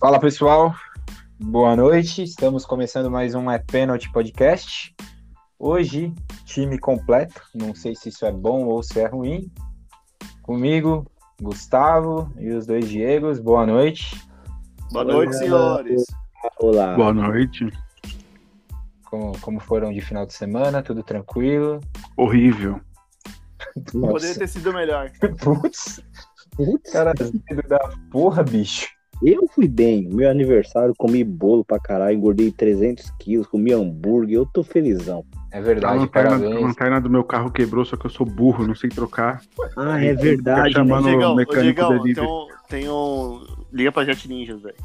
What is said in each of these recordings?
Fala pessoal, boa noite. Estamos começando mais um É Penalty Podcast. Hoje, time completo. Não sei se isso é bom ou se é ruim. Comigo, Gustavo e os dois Diegos. Boa noite. Boa noite, senhores. Olá. Boa noite. Como, como foram de final de semana? Tudo tranquilo? Horrível. Poderia ter sido melhor. Putz, Putz, cara, da porra, bicho. Eu fui bem. Meu aniversário, comi bolo pra caralho, engordei 300 quilos, comi hambúrguer, eu tô felizão. É A verdade, lanterna, a parabéns. lanterna do meu carro quebrou, só que eu sou burro, não sei trocar. Ah, é verdade, né? chamando- Diegão, ô, mecânico Diegão, tem um, tem um. Liga pra Jet Ninjas, velho.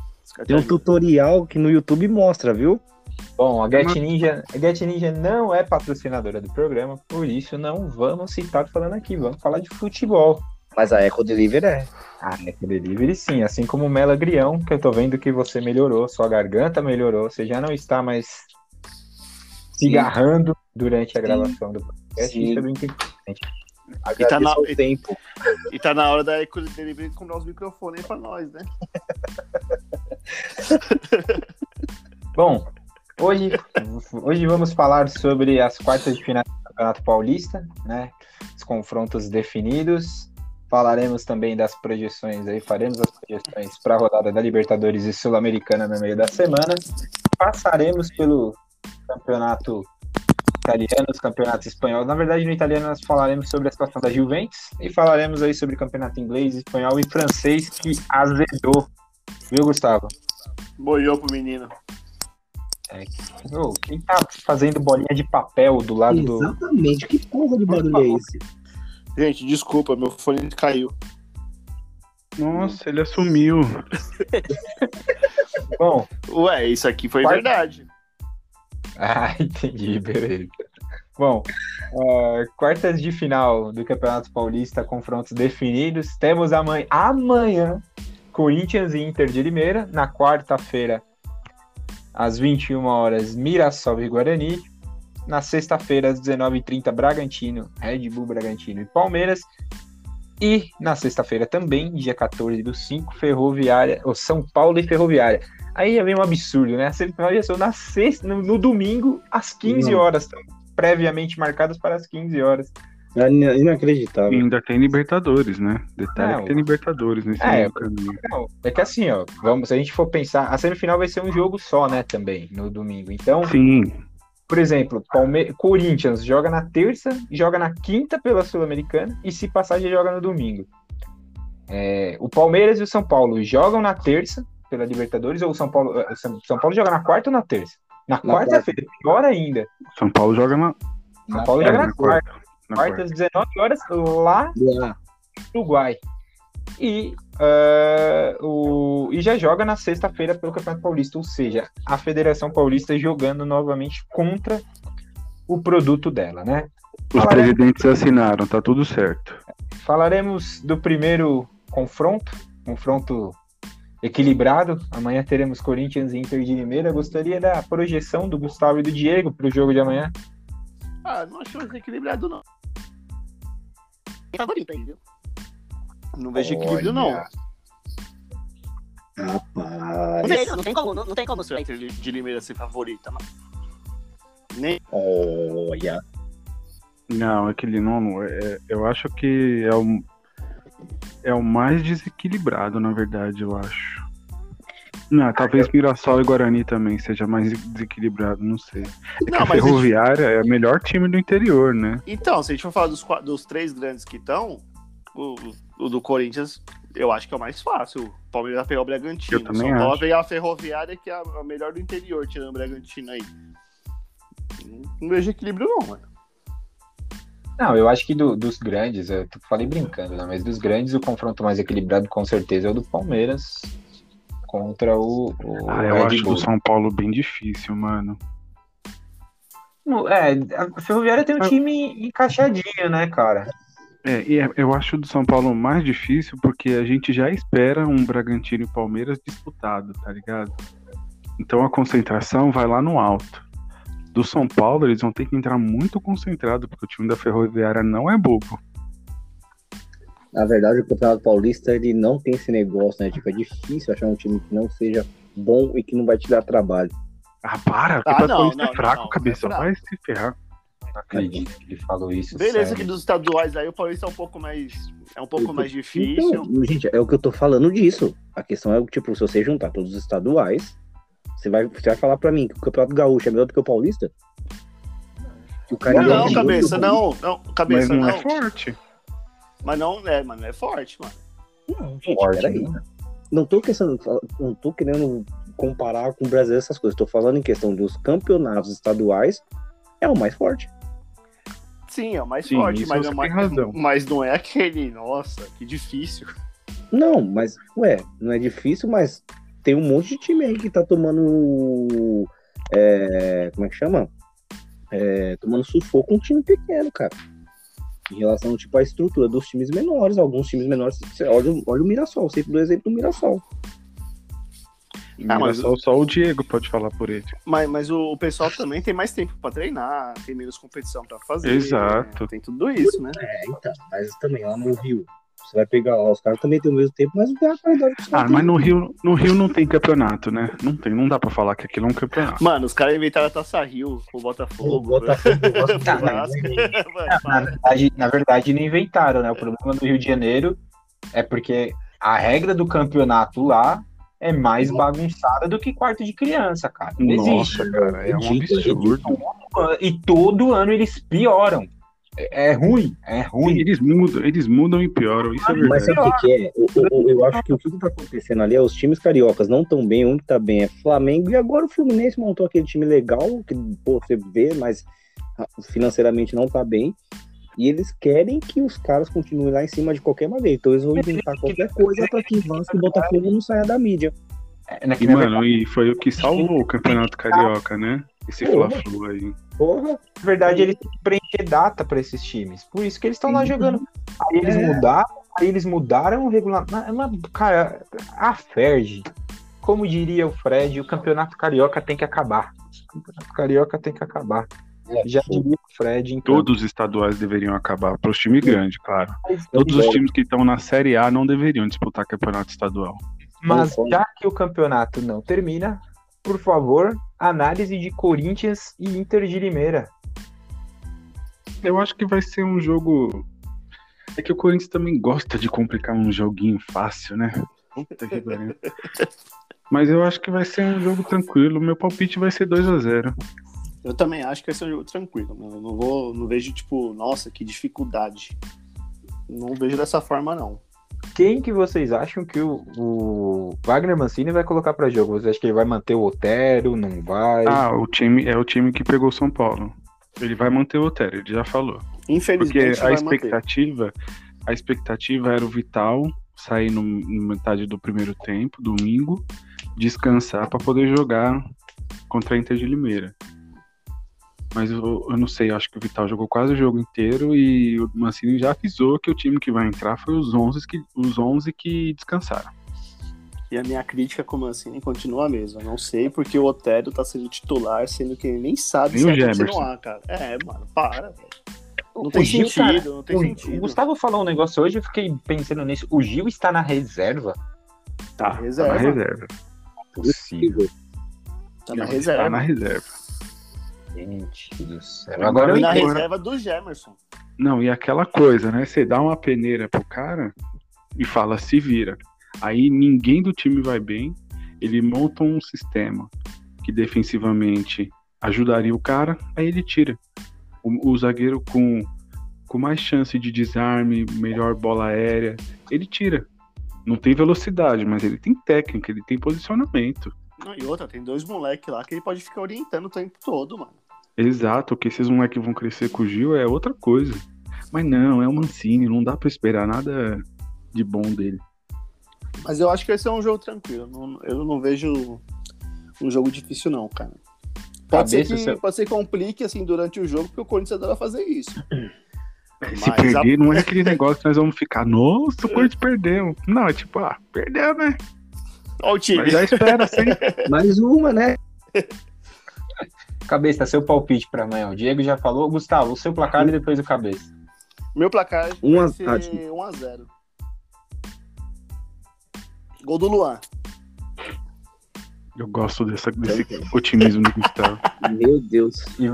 Tem um tutorial que no YouTube mostra, viu? Bom, a Get Ninja, a Get Ninja não é patrocinadora do programa, por isso não vamos citar falando aqui, vamos falar de futebol. Mas a Eco Delivery é. Ah, Eco Delivery sim, assim como o Mela Grião, que eu tô vendo que você melhorou, sua garganta melhorou, você já não está mais cigarrando durante a Sim. gravação do podcast, Sim. isso é muito importante. E tá, na, e, tempo. e tá na hora da Eco Delivery comprar os microfones aí pra nós, né? Bom, hoje, hoje vamos falar sobre as quartas de final do Campeonato Paulista, né? Os confrontos definidos. Falaremos também das projeções aí, faremos as projeções para a rodada da Libertadores e Sul-Americana no meio da semana. Passaremos pelo campeonato italiano, os campeonatos espanhóis. Na verdade, no italiano nós falaremos sobre a situação da Juventus e falaremos aí sobre o campeonato inglês, espanhol e francês que azedou. Viu, Gustavo? Boiou pro menino. Ô, quem tá fazendo bolinha de papel do lado do. Exatamente. Que porra de barulho é esse? Gente, desculpa, meu fone caiu. Nossa, ele assumiu. Bom, Ué, isso aqui foi Quarta- verdade. ah, entendi, beleza. Bom, ah, quartas de final do Campeonato Paulista, confrontos definidos. Temos amanhã, amanhã Corinthians e Inter de Limeira. Na quarta-feira, às 21 horas, Mirassol e Guarani. Na sexta-feira, às 19h30, Bragantino, Red Bull Bragantino e Palmeiras. E na sexta-feira também, dia 14 do 5, Ferroviária, ou São Paulo e Ferroviária. Aí já vem um absurdo, né? A semifinal já são na sexta, no, no domingo, às 15 Não. horas. Estão previamente marcadas para as 15 horas. É ina- inacreditável. E ainda tem Libertadores, né? Detalhe Não. que tem Libertadores nesse É, meio caminho. Não, é que assim, ó, vamos, se a gente for pensar, a semifinal vai ser um jogo só, né, também, no domingo. Então, Sim, por exemplo, Palme Corinthians joga na terça, joga na quinta pela Sul-Americana e se passar já joga no domingo. É, o Palmeiras e o São Paulo jogam na terça pela Libertadores ou o São Paulo, eh, São São Paulo joga na quarta ou na terça? Na Na quarta-feira, pior ainda. São Paulo joga na, São Paulo é, joga na na quarta, quarta. Na quarta às 19 horas Lá. no Uruguai. E, ah, o, e já joga na sexta-feira pelo Campeonato Paulista, ou seja, a Federação Paulista jogando novamente contra o produto dela, né? Os Falaremos- presidentes assinaram, tá tudo certo. Falaremos do primeiro confronto, confronto equilibrado. Amanhã teremos Corinthians e Inter de Limeira. Gostaria da projeção do Gustavo e do Diego para o jogo de amanhã. Ah, não achei equilibrado, não. Tem favorito aí, viu? Não vejo equilíbrio, não. Rapaz. tem, não tem como, não, não tem como ser Inter de Limeira ser favorita, mano. Nem. Olha. Não, aquele não. É, eu acho que é o, é o mais desequilibrado, na verdade, eu acho. Não, talvez Mirassol e Guarani também seja mais desequilibrado, não sei. É que Não, a mas Ferroviária é o melhor time do interior, né? Então, se a gente for falar dos, dos três grandes que estão, o, o do Corinthians, eu acho que é o mais fácil. O Palmeiras vai pegar o Bragantino. Eu também São Paulo pegar a Ferroviária, que é a, melhor do interior, tirando o Bragantino aí. Não, vejo equilíbrio, não, mano. Não, eu acho que do- dos grandes, eu falei brincando, né? Mas dos grandes, o confronto mais equilibrado com certeza é o do Palmeiras contra o, o Ah, eu Red acho Bull. do São Paulo bem difícil, mano. É, a Ferroviária tem um time encaixadinho, né, cara? É, e é- eu acho do São Paulo mais difícil porque a gente já espera um Bragantino e Palmeiras disputado, tá ligado? Então a concentração vai lá no alto. Do São Paulo, eles vão ter que entrar muito concentrado, porque o time da Ferroviária não é bobo. Na verdade, o Campeonato Paulista ele não tem esse negócio, né? Tipo, é difícil achar um time que não seja bom e que não vai te dar trabalho. Ah, para, o Ah, Campeonato não, Paulista não, é fraco, não, não, cabeça. não é. Vai se ferrar. Não acredito que ele falou isso. Beleza sério. que dos estaduais aí o Paulista é um pouco mais. É um pouco mais difícil. Então, gente, é o que eu tô falando disso. A questão é, tipo, se você juntar todos os estaduais, você vai, você vai falar pra mim que o Campeonato Gaúcho é melhor do que o Paulista? O Não, não, é cabeça, não. não Mas cabeça, não não. é forte. Mas não é, mano. É forte, mano. Não, gente, Forte, peraí. né? Não tô, questão, não tô querendo comparar com o Brasil essas coisas. Tô falando em questão dos campeonatos estaduais, é o mais forte. Sim, é o mais Sim, forte, mas, é mais, tem razão. mas não é aquele. Nossa, que difícil. Não, mas, ué, não é difícil, mas tem um monte de time aí que tá tomando. é, como é que chama? É, tomando sufoco com um time pequeno, cara. Em relação, tipo, à estrutura dos times menores. Alguns times menores. você Olha, olha o Mirassol, sempre do exemplo do Mirassol. Ah, mas- só, só o Diego pode falar por ele. Mas, mas o, o pessoal também tem mais tempo pra treinar, tem menos competição pra fazer. Exato. né? Tem tudo isso, né? É, então. Mas também lá no Rio. Você vai pegar lá, os caras também têm o mesmo tempo, mas não tem a qualidade Ah, mas no Rio, no Rio não tem campeonato, né? Não tem, não dá pra falar que aquilo é um campeonato. Mano, os caras inventaram a Taça Rio, o Botafogo. O Botafogo o Tá, Vasco. Mano, Na para. verdade, na verdade, não inventaram, né? O problema do Rio de Janeiro é porque a regra do campeonato lá é mais bagunçada do que quarto de criança, cara. Não existe. Nossa, cara, é um absurdo. E todo ano eles pioram. É, é ruim, é ruim. Eles mudam, eles mudam e pioram, isso é Mas verdade. sabe o que, que é? O- o- eu acho que o que tá acontecendo ali é os times cariocas não tão bem, um que tá bem é Flamengo, e agora o Fluminense montou aquele time legal, que pô, você vê, mas ah, financeiramente não tá bem. E eles querem que os caras continuem lá em cima de qualquer maneira. Então eles vão inventar qualquer coisa pra que Vasco e Botafogo não saia da mídia. É, na- E, na mano, e foi o que salvou o Campeonato Carioca, né? Esse. Fla-Flu aí. Porra, verdade, eles têm que preencher data pra esses times. Por isso que eles estão lá jogando. Aí eles É. mudaram, aí eles mudaram o regulamento. Cara, a Ferdi, como diria o Fred, o campeonato carioca tem que acabar. O campeonato carioca tem que acabar. É, Já fogo. diria o Fred, então. Todos os estaduais deveriam acabar, para os times grandes, claro. Todos os Concordo. times que estão na Série A não deveriam disputar campeonato estadual. Mas já que o campeonato não termina, por favor, análise de Corinthians e Inter de Limeira. Eu acho que vai ser um jogo. É que o Corinthians também gosta de complicar um joguinho fácil, né? Puta que pariu. Mas eu acho que vai ser um jogo tranquilo. Meu palpite vai ser 2 a 0 Eu também acho que vai ser um jogo tranquilo, mano. Eu não vou, não vejo, tipo, nossa, que dificuldade. Não vejo dessa forma, não. Quem que vocês acham que o, o Wagner Mancini vai colocar pra jogo? Vocês acham que ele vai manter o Otero? Não vai? Ah, o time é o time que pegou São Paulo. Ele vai manter o Otério, ele já falou. Porque Infelizmente, a vai manter. expectativa, a expectativa era o Vital sair no, no metade do primeiro tempo, domingo, descansar para poder jogar contra a Inter de Limeira. Mas eu, eu não sei, eu acho que o Vital jogou quase o jogo inteiro e o Mancini já avisou que o time que vai entrar foi os 11 que, os 11 que descansaram. E a minha crítica com o Mancini continua a mesma. Não sei porque o Otério tá sendo titular, sendo que ele nem sabe Nem se o é continuar, cara. É, mano, para, velho. Não O tem Gil, sentido, cara, não tem o, sentido. o Gustavo falou um negócio hoje, eu fiquei pensando nisso. O Gil está na reserva? Tá, Reserva. tá na reserva. Possível. Tá na reserva. Tá na reserva. Gente do céu. Agora Agora eu na entendo. reserva do Gemerson. Não, e aquela coisa, né? Você dá uma peneira pro cara e fala, se vira. Aí ninguém do time vai bem, ele monta um sistema que defensivamente ajudaria o cara, aí ele tira. O, o zagueiro com, com mais chance de desarme, melhor bola aérea, ele tira. Não tem velocidade, mas ele tem técnica, ele tem posicionamento. Não, e outra, tem dois moleques lá que ele pode ficar orientando o tempo todo, mano. Exato, que esses moleques vão crescer com o Gil é outra coisa. Mas não, é o Mancini, não dá pra esperar nada de bom dele. Mas eu acho que esse é um jogo tranquilo. Não- eu não vejo um jogo difícil, não, cara. Pode ser, que, seu- pode ser que complique assim durante o jogo, porque o Corinthians adora fazer isso. Se Mas perder, não é aquele negócio que nós vamos ficar, nossa, o Corinthians perdeu. Não, é tipo, ah, perdeu, né? Olha o time. Mas já espera sempre. mais uma, né? Cabeça, seu palpite para amanhã. O Diego já falou. Gustavo, o seu placar e depois o Cabeça. Meu placar um a... vai ser ah, 1x0. Gol do Luan. Eu gosto dessa, desse otimismo do Gustavo. Meu Deus. E,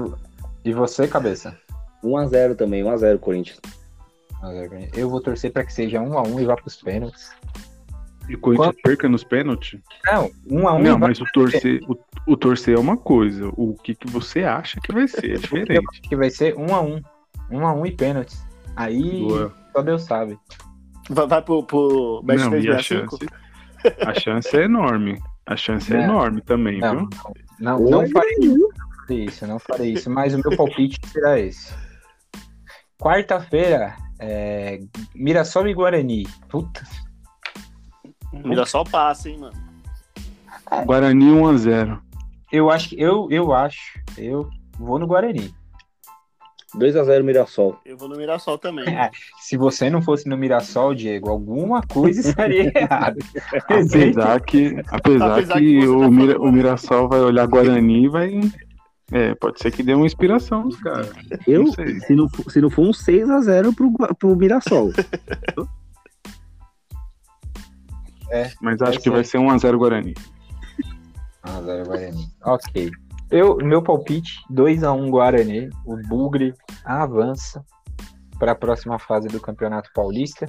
e você, Cabeça? 1x0 também, 1x0 Corinthians. Eu vou torcer para que seja 1x1 e vá para os pênaltis. E o Corinthians perca nos pênaltis? Não, 1x1 Não, mas o torcer, o, o torcer é uma coisa. O que, que você acha que vai ser é Eu diferente. acho que vai ser 1x1. 1x1 e pênaltis. Aí Boa. só Deus sabe. Vai, vai pro, pro Match Não, e a 365? chance? A chance é enorme. A chance é enorme também, Não, viu? não, não, não farei não farei isso, não farei isso, mas o meu palpite será esse. Quarta-feira, é, Mirassol e Guarani. Puta, Mirassol passa, hein, mano. Guarani 1x0. eu acho que eu, eu acho, eu vou no Guarani. 2x0 Mirassol. Eu vou no Mirassol também. É, se você não fosse no Mirassol, Diego, alguma coisa estaria errada. Apesar que, apesar Apesar que, que tá o, falando Mira- o. Mirassol vai olhar Guarani e vai. É, pode ser que dê uma inspiração nos caras. Eu, Não sei. se não, for- se não for um 6x0 pro, pro Mirassol. Mas acho que vai ser 1x0 Guarani. Ah, zero Guarani. Ok. Eu, meu palpite, 2x1 Guarani. O Bugre avança para a próxima fase do Campeonato Paulista.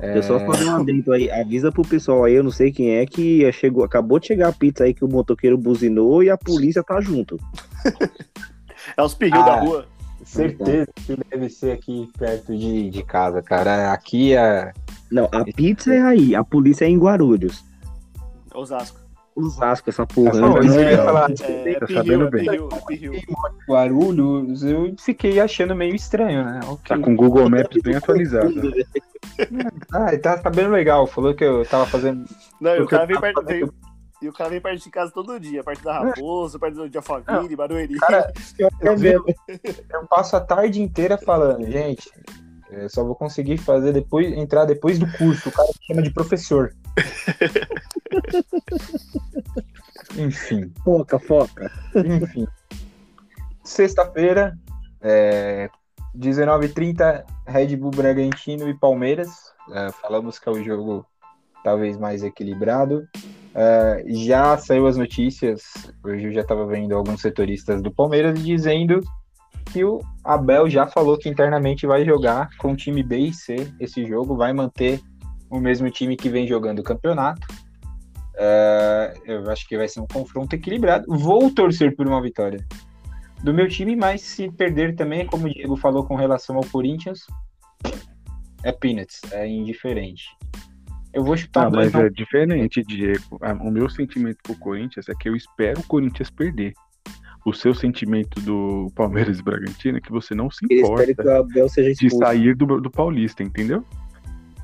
Eu só fazer um adendo aí. Avisa pro pessoal aí, eu não sei quem é, que chegou, acabou de chegar a pizza aí que o motoqueiro buzinou e a polícia tá junto. É os perris Ah. da rua. Certeza que deve ser aqui perto de, de casa, cara. Aqui é. Não, a pizza é aí, a polícia é em Guarulhos. Osasco. Osasco, essa porra. Tá isso ia Não, falar. É, Tá Pirril, sabendo é bem. É. Guarulhos, eu fiquei achando meio estranho, né? Ok. Tá com o Google Maps bem atualizado. Ah, ele tá sabendo legal. Falou que eu tava fazendo. Não, eu perto, tava vem- e o cara vem perto de casa todo dia, perto da Raposa, perto de Alphaville, Barueri. Cara, Eu vendo. eu passo a tarde inteira falando, gente. Eu só vou conseguir fazer depois, entrar depois do curso. O cara me chama de professor. Enfim. Foca, foca. Enfim. Sexta-feira, é, 19h30, Red Bull Bragantino e Palmeiras. É, falamos que é o jogo talvez mais equilibrado. É, já saiu as notícias, hoje eu já estava vendo alguns setoristas do Palmeiras dizendo que o Abel já falou que internamente vai jogar com time B e C esse jogo, vai manter o mesmo time que vem jogando o campeonato. É, eu acho que vai ser um confronto equilibrado. Vou torcer por uma vitória do meu time, mas se perder também, como o Diego falou com relação ao Corinthians, é peanuts, é indiferente. Eu vou chutar Ah, dois, mas não. é diferente, Diego. Ah, O meu sentimento pro Corinthians é que eu espero o Corinthians perder. O seu sentimento do Palmeiras e Bragantino é que você não se importa o Abel seja de sair do, do Paulista, entendeu?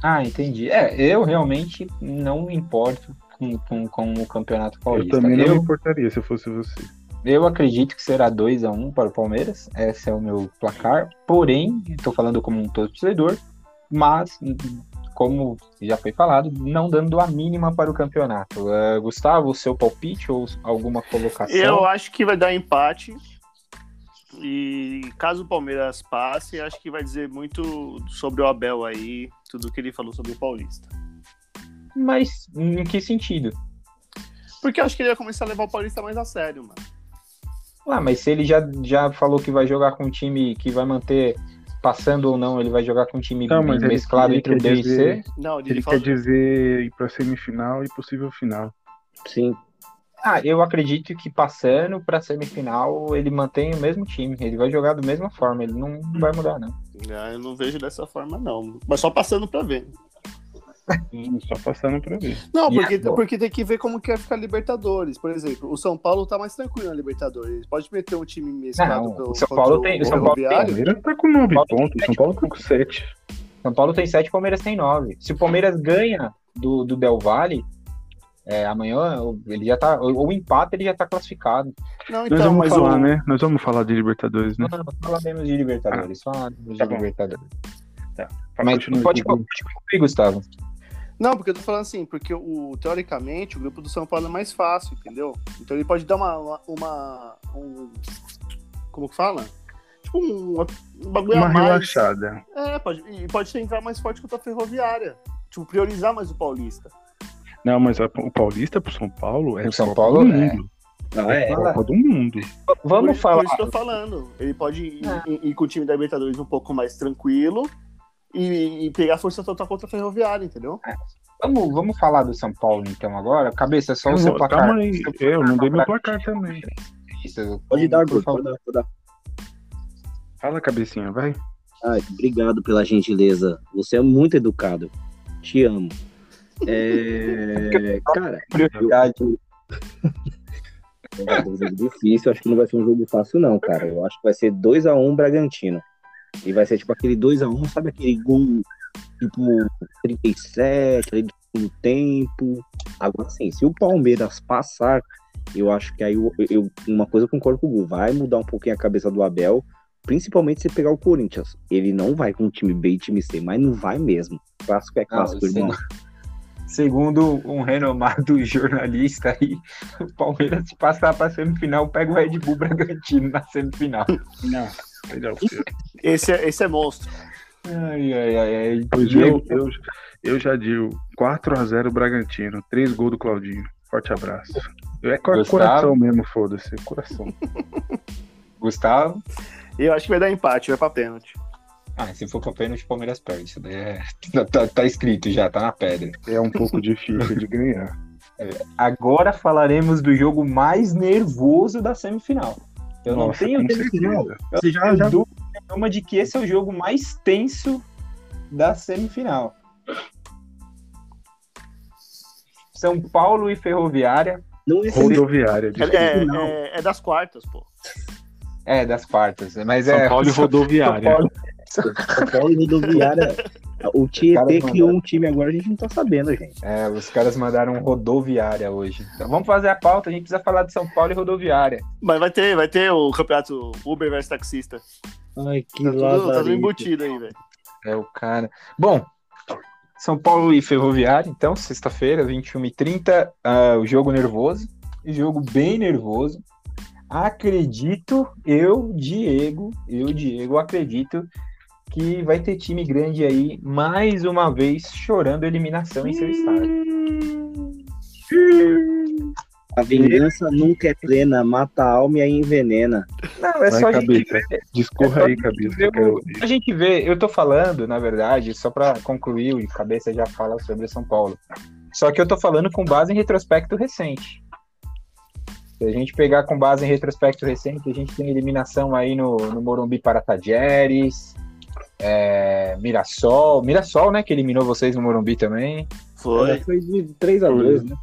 Ah, entendi. É, eu realmente não me importo com, com, com o Campeonato Paulista. Eu também não eu, me importaria se eu fosse você. eu acredito que será 2 a 1 para o Palmeiras. Esse é o meu placar. Porém, estou falando como um torcedor, mas, como já foi falado, não dando a mínima para o campeonato. Eh, Gustavo, o seu palpite ou alguma colocação? Eu acho que vai dar empate. E caso o Palmeiras passe, acho que vai dizer muito sobre o Abel aí, tudo que ele falou sobre o Paulista. Mas em que sentido? Porque eu acho que ele vai começar a levar o Paulista mais a sério, mano. Ah, mas se ele já, já falou que vai jogar com um time que vai manter passando ou não, ele vai jogar com um time Não, ele- mesclado ele entre o B e dizer- C. Não, ele, Ele fala. quer dizer ir pra semifinal e possível final. Sim. Ah, eu acredito que passando para semifinal ele mantém o mesmo time. Ele vai jogar da mesma forma. Ele não vai mudar, não. Ah, eu não vejo dessa forma, não. Mas só passando pra ver. Hum, Só passando pra ver. Não, E porque, agora? porque tem que ver como que vai ficar a Libertadores. Por exemplo, o São Paulo tá mais tranquilo na Libertadores. Pode meter um time mesclado Não, pelo o São Paulo tem- o São Paulo tem- O Ferroviário. Palmeiras tá com nove Paulo pontos, o São Paulo tá com sete. São Paulo tem sete, Palmeiras tem nove. Se o Palmeiras ganha do, do Del Valle, é, amanhã ele já tá. Ou o empate ele já tá classificado. Não, Nós então, vamos mas falar, o... né? Nós vamos falar de Libertadores, né? Não, não, falaremos de Libertadores. falaremos tá de bom. Libertadores. Tá, Mas pode, pode concluir, Gustavo. Não, porque eu tô falando assim, porque o, teoricamente o grupo do São Paulo é mais fácil, entendeu? Então ele pode dar uma. uma, uma- um, como que fala? Tipo um, um bagulho Uma a mais. relaxada. É, pode, e pode entrar mais forte contra a ferroviária. Tipo, priorizar mais o Paulista. Não, mas a- o Paulista pro São Paulo é Pro São Paulo, do é. Mundo. Ah, é. É Copa do Mundo. Vamos por, falar. Por isso que eu tô falando. Ele pode ir, Ah. ir- ir com o time da Libertadores um pouco mais tranquilo e, e pegar força total contra a Ferroviária, entendeu? Vamos, vamos falar do São Paulo então agora. Cabeça, só o seu Eu- placar. Calma aí, eu não dei meu placar também. Isso, Pode dar, favor. pode dar, pode dar. Fala, cabecinha, vai. Ai, obrigado pela gentileza. Você é muito educado. Te amo. É, cara, Prioridade. É um jogo difícil, acho que não vai ser um jogo fácil, não, cara. Eu acho que vai ser 2x1 Bragantino. E vai ser tipo aquele 2x1, sabe aquele gol tipo 37, ali do segundo tempo. Agora sim, se o Palmeiras passar, eu acho que aí eu, eu- uma coisa eu concordo com o Gu, vai mudar um pouquinho a cabeça do Abel, principalmente se pegar o Corinthians. Ele não vai com time B e time C, mas não vai mesmo. Clássico é clássico, sim. irmão. Segundo um renomado jornalista aí, o Palmeiras se passar para semifinal, pega o Red Bull Bragantino na semifinal. Não, legal. Esse é, esse é monstro. Ai, ai, ai, ai. Pois eu, eu, eu já digo 4x0 Bragantino, 3 gols do Claudinho. Forte abraço. É Gustavo? coração mesmo, foda-se. Coração. Gustavo. Eu acho que vai dar empate, vai pra pênalti. Ah, se for pra pênalti, o Palmeiras perde. Isso daí é... tá, tá- tá escrito já, tá na pedra. É um pouco difícil de ganhar. Agora falaremos do jogo mais nervoso da semifinal. Eu não Nossa, tenho com semifinal. certeza. Você já, tenho já dúvida nenhuma de que esse é o jogo mais tenso da semifinal. São Paulo e Ferroviária. não é Rodoviária. É, é- não. é- das quartas, pô. É, das quartas. Mas São é. Paulo e São Rodoviária. Paulo- São Paulo e Rodoviária. O Tietê criou um time agora, a gente não tá sabendo, gente. É, os caras mandaram rodoviária hoje. Então vamos fazer a pauta, a gente precisa falar de São Paulo e rodoviária. Mas vai ter, vai ter o campeonato Uber versus taxista. Ai, que Tá tudo, tá tudo embutido aí, velho. É o cara. Bom, São Paulo e Ferroviária, então, sexta-feira, 21h30, ah, o jogo nervoso. Jogo bem nervoso. Acredito, eu, Diego, eu, Diego, acredito que vai ter time grande aí, mais uma vez, chorando eliminação em seu estádio. A vingança nunca é plena, mata a alma e aí envenena. Não, é Vai, só a gente cabeça. Discorra aí, cabeça. eu. A gente vê, eu tô falando, na verdade, só pra concluir, o cabeça já fala sobre o São Paulo. Só que eu tô falando com base em retrospecto recente. Se a gente pegar com base em retrospecto recente, a gente tem eliminação aí no, no Morumbi para Tajeres, é, Mirassol. Mirassol, né, que eliminou vocês no Morumbi também. Foi. Foi de 3x2, né?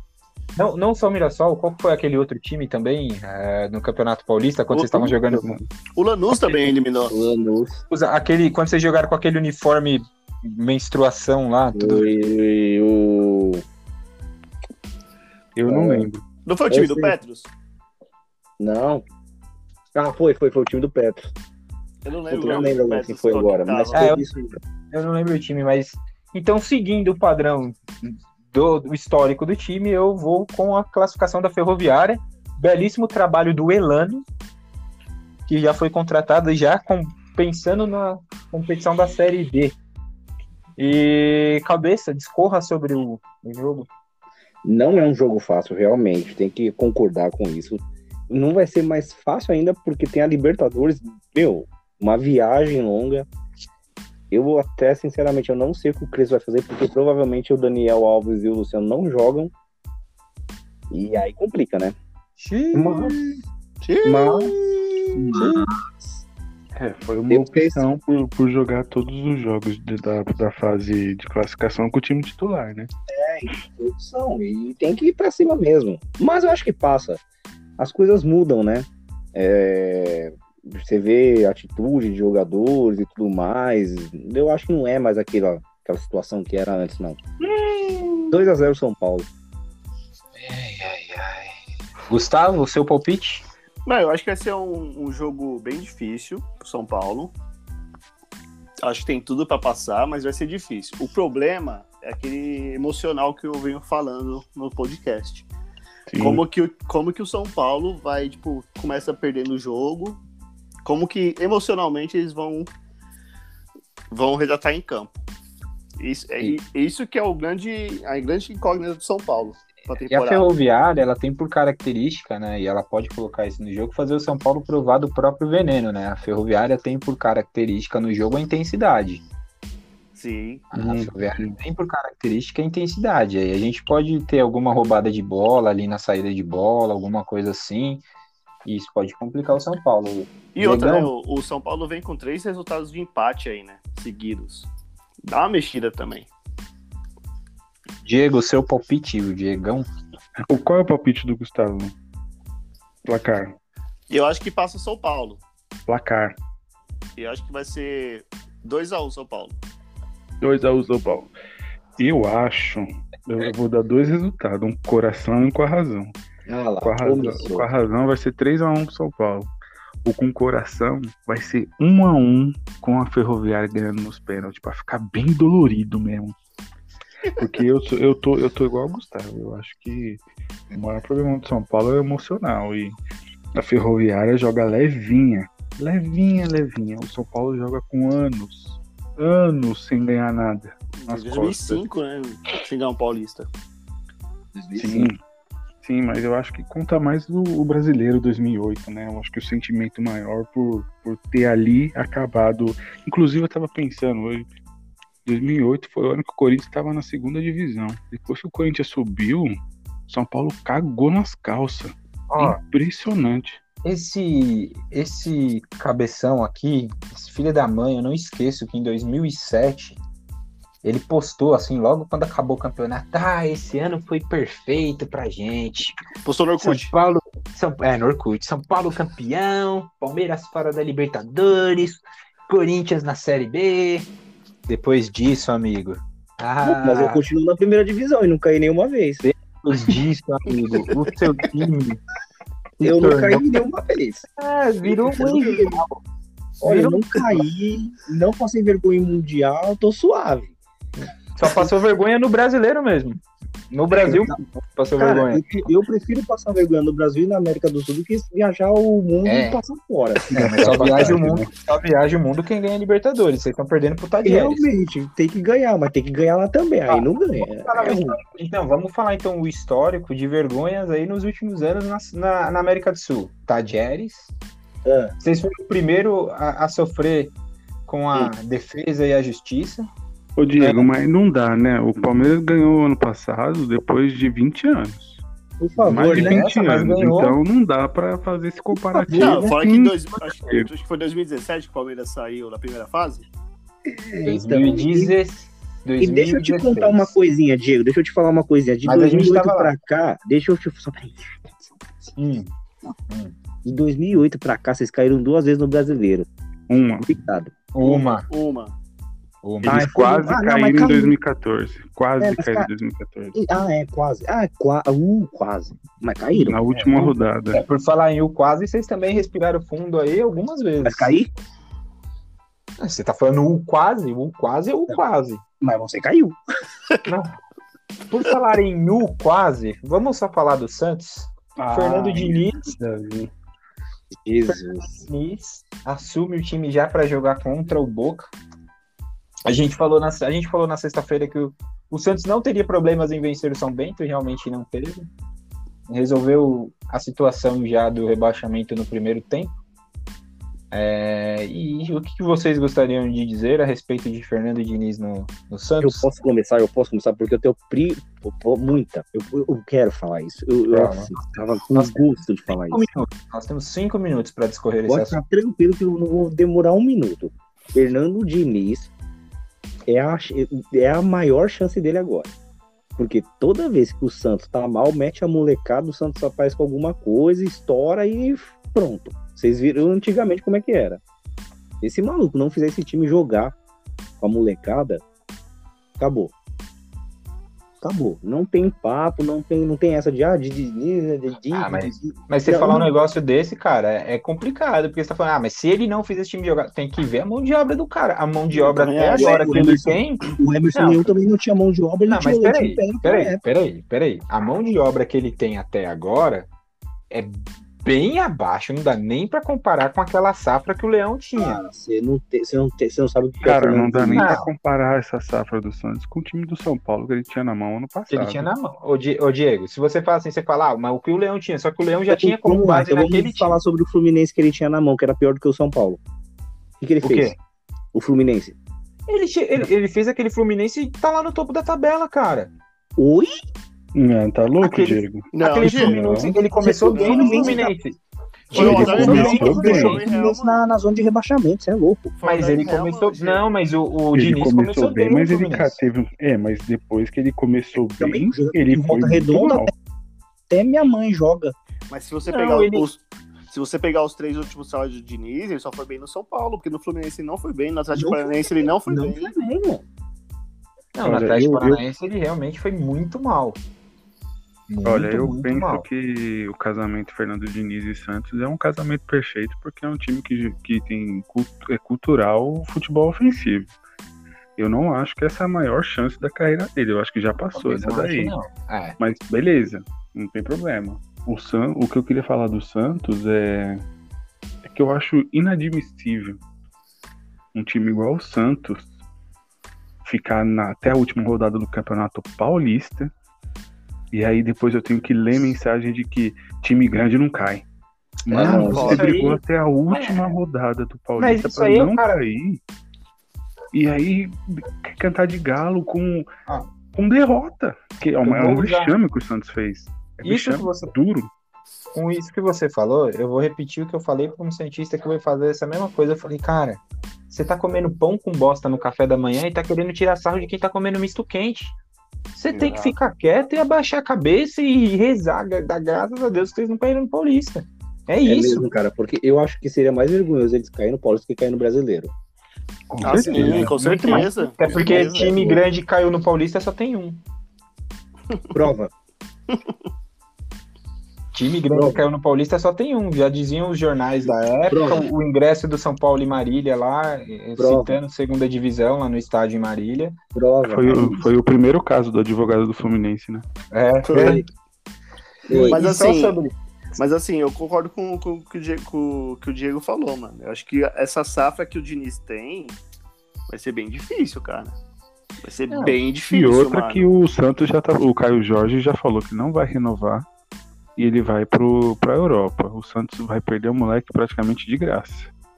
Não, não só o Mirassol, qual foi aquele outro time também é, no Campeonato Paulista, quando O- vocês estavam jogando com, O Lanús também eliminou. Lanús. Usa aquele, quando vocês jogaram com aquele uniforme menstruação lá, tudo. Foi o. Eu não É. lembro. Não foi o time Eu do sei. Petros? Não. Ah, foi, foi, foi o time do Petro. Eu não Eu lembro. não o lembro agora quem foi agora, mas. É, foi eu- isso. Eu não lembro o time, mas. Então, seguindo o padrão do, do histórico do time, eu vou com a classificação da Ferroviária. Belíssimo trabalho do Elano, que já foi contratado já com, pensando na competição da Série D. E cabeça, discorra sobre o, o jogo. Não é um jogo fácil, realmente. Tem que concordar com isso. Não vai ser mais fácil ainda porque tem a Libertadores. Meu, uma viagem longa. Eu até, sinceramente, eu não sei o que o Cres vai fazer, porque provavelmente o Daniel Alves e o Luciano não jogam. E aí complica, né? Mas, Xiii. mas É, foi uma Eu opção por, por jogar todos os jogos de- da, da fase de classificação com o time titular, né? opção e tem que ir pra cima mesmo. Mas eu acho que passa. As coisas mudam, né? É, Você vê a atitude de jogadores e tudo mais. Eu acho que não é mais aquela, aquela situação que era antes, não. 2 a 0 São Paulo. Gustavo, o seu palpite? Não, eu acho que vai ser um, um jogo bem difícil pro São Paulo. Acho que tem tudo pra passar, mas vai ser difícil. O problema é aquele emocional que eu venho falando no podcast. Sim. Como que, o- como que o São Paulo vai, tipo, começa perdendo o jogo, como que emocionalmente eles vão vão retratar em campo. Isso, é, isso que é o grande, a grande incógnita do São Paulo. E a Ferroviária, ela tem por característica, né? E ela pode colocar isso no jogo, fazer o São Paulo provar do próprio veneno, né? A Ferroviária tem por característica no jogo a intensidade. Sim. A hum. Ferroviária tem por característica a intensidade. Aí a gente pode ter alguma roubada de bola ali na saída de bola, alguma coisa assim. E isso pode complicar o São Paulo. E outra, né? O, o São Paulo vem com três resultados de empate aí, né? Seguidos. Dá uma mexida também. Diego, seu palpite, o Diegão. O, qual é o palpite do Gustavo? Placar. Eu acho que passa o São Paulo. Placar. Eu acho que vai ser 2x1 São Paulo. 2x1 São Paulo. Eu acho. Eu vou dar dois resultados: um coração e um com a razão. Ah lá, com, a razão com a razão vai ser 3x1 pro São Paulo. O com o coração vai ser 1x1 com a Ferroviária ganhando nos pênaltis, pra ficar bem dolorido mesmo. Porque eu, sou, eu, tô, eu tô igual ao Gustavo. Eu acho que o maior problema do São Paulo é emocional. E a Ferroviária joga levinha. Levinha, levinha. O São Paulo joga com anos. Anos sem ganhar nada. Nas 2005, costas. né? Sem ganhar um paulista. Sim. Sim, mas eu acho que conta mais o, brasileiro 2008, né? Eu acho que o sentimento maior por, por ter ali acabado. Inclusive, eu tava pensando hoje, 2008 foi o ano que o Corinthians estava na segunda divisão. Depois que o Corinthians subiu, São Paulo cagou nas calças. Ó, Impressionante. Esse esse cabeção aqui, esse filho da mãe, eu não esqueço que em 2007 ele postou assim logo quando acabou o campeonato. Ah, esse ano foi perfeito pra gente. Postou no Orkut. São Paulo, São, é, no Orkut. São Paulo campeão, Palmeiras fora da Libertadores, Corinthians na Série B, depois disso, amigo. Ah, mas eu continuo na primeira divisão e não caí nenhuma vez. Depois disso, amigo, o seu time. Eu não caí nenhuma vez. Ah, virou mundial. Olha, eu não caí, não passei vergonha em mundial, tô suave. Só passou vergonha no brasileiro mesmo. No Brasil, passou Cara, vergonha. Eu, prefiro passar vergonha no Brasil e na América do Sul do que viajar o mundo é. e passar fora. É, só, viaja o mundo, só viaja o mundo quem ganha Libertadores. Vocês estão perdendo pro Tadieres. Realmente, tem que ganhar, mas tem que ganhar lá também. Ah, aí não ganha. É então, vamos falar então o histórico de vergonhas aí nos últimos anos na, na, na América do Sul. Tadieres. Ah. Vocês foram o primeiro a, a sofrer com a Sim. defesa e a justiça. Ô Diego, é. mas não dá, né? O Palmeiras ganhou ano passado depois de 20 anos. Por favor, mais de 20 né? anos. Então não dá pra fazer esse comparativo. Não, fala que dois, acho, acho, que foi 2017 que o Palmeiras saiu na primeira fase. 2016. E deixa eu te contar uma coisinha, Diego. Deixa eu te falar uma coisinha. De Mas 2008 pra cá, deixa eu te. Só peraí. Hum. Hum. De 2008 pra cá, vocês caíram duas vezes no brasileiro. Uma. Obrigado. Uma. Uma. Eles ah, quase ah, caíram não, em 2014. Quase é, caíram em 2014. Ah, é, quase. Ah, qua... uh, quase. Mas caíram. Na última é, rodada. É, por falar em U quase, vocês também respiraram fundo aí algumas vezes. Vai cair? Ah, você tá falando U quase? U quase é U quase. Mas você caiu. Não. Por falar em U quase, vamos só falar do Santos. Ah, Fernando Diniz. Jesus. Diniz assume o time já para jogar contra o Boca. A gente falou na, a gente falou na sexta-feira que o, o Santos não teria problemas em vencer o São Bento e realmente não teve. Resolveu a situação já do rebaixamento no primeiro tempo. É, e o que vocês gostariam de dizer a respeito de Fernando Diniz no, no Santos? Eu posso começar, eu posso começar, porque eu tenho pri, muita. Eu, eu, quero falar isso. Eu, eu tava com Nós gosto de falar isso. Minutos. Nós temos cinco minutos para discorrer Pode esse assunto. tranquilo que eu não vou demorar um minuto. Fernando Diniz é a, é a maior chance dele agora. Porque toda vez que o Santos tá mal, mete a molecada, o Santos aparece com alguma coisa, estoura e pronto. Vocês viram antigamente como é que era. Esse maluco não fizer esse time jogar com a molecada, acabou acabou. Não tem papo, não tem, não tem essa de ah, de Disney, de, de, ah, mas, de, mas você não, falar um negócio desse, cara, é, é, complicado, porque você tá falando, ah, mas se ele não fizer esse time jogar, tem que ver a mão de obra do cara. A mão de obra até agora que ele tem. O Emerson não. também não tinha mão de obra, ele não, mas peraí, peraí, peraí, peraí. A mão de obra que ele tem até agora é bem abaixo, não dá nem pra comparar com aquela safra que o Leão tinha. Ah, Você não, tem, você, não tem, você não sabe o que Cara, é o não dá nem Não. pra comparar essa safra do Santos com o time do São Paulo que ele tinha na mão ano passado. que ele tinha na mão. Ô, Di- ô, Diego, se você fala assim, você fala, ah, mas o que o Leão tinha, só que o Leão já tinha como lá, base então naquele time. falar sobre o Fluminense que ele tinha na mão, que era pior do que o São Paulo. O que, que ele O fez? quê? O Fluminense. Ele, ele, ele fez aquele Fluminense e tá lá no topo da tabela, cara. Oi? Não, tá louco, Aquele- Diego? Não, aquele Diego. Fluminense, ele começou bem no Fluminense Ele começou bem. na, na zona de rebaixamento, você é louco. Mas ele começou. Não, mas o, o ele Diniz começou, começou bem, bem, mas ele teve. É, mas depois que ele começou bem, Também joga ele foi redonda, mal. Até minha mãe joga. Mas se você Não, pegar ele- os. Se você pegar os três últimos salários do Diniz, ele só foi bem no São Paulo, porque no Fluminense ele não foi bem, no Atlético Paranaense ele não foi não bem. foi bem, mano. Não, no Atlético Paranaense ele realmente foi muito mal. Muito, Olha, eu penso mal. que o casamento Fernando Diniz e Santos é um casamento perfeito porque é um time que, que tem é cultural futebol ofensivo. Eu não acho que essa é a maior chance da carreira dele. Eu acho que já passou essa daí. É. Mas beleza, não tem problema. O, San, o que eu queria falar do Santos é, é que eu acho inadmissível um time igual o Santos ficar na, até a última rodada do Campeonato Paulista e aí depois eu tenho que ler mensagem de que time grande não cai. Mano, não, você isso aí- brigou até a última rodada do Paulista pra aí é o não cara- cair. E aí cantar de galo com, Ah. com derrota. Que é Eu é usar- vexame que o Santos fez. É Isso que você- duro. Com isso que você falou, eu vou repetir o que eu falei para um cientista que vai fazer essa mesma coisa. Eu falei, cara, você tá comendo pão com bosta no café da manhã e tá querendo tirar sarro de quem tá comendo misto quente. Você tem que ficar quieto e abaixar a cabeça e rezar, dar graças a Deus que eles não caíram no Paulista. É É isso. mesmo, cara, porque eu acho que seria mais vergonhoso eles caírem no Paulista que cair no Brasileiro. Com Ah, sim, certeza. com certeza. É porque certeza. time grande caiu no Paulista só tem um. Prova. Time grande Prova. caiu no Paulista só tem um. Já diziam os jornais da época, Prova. o ingresso do São Paulo e Marília lá, eh, Prova. citando segunda divisão lá no estádio em Marília. Prova. Foi, o, foi o primeiro caso do advogado do Fluminense, né? É, Foi. Foi. Mas E assim, sobre- Mas assim, eu concordo com, com o que o Diego, com o que o Diego falou, mano. Eu acho que essa safra que o Diniz tem vai ser bem difícil, cara. Vai ser Não. bem E difícil. outra mano. que o Santos já tá. O Caio Jorge já falou que não vai renovar e ele vai pro, pra Europa. O Santos vai perder o moleque praticamente de graça.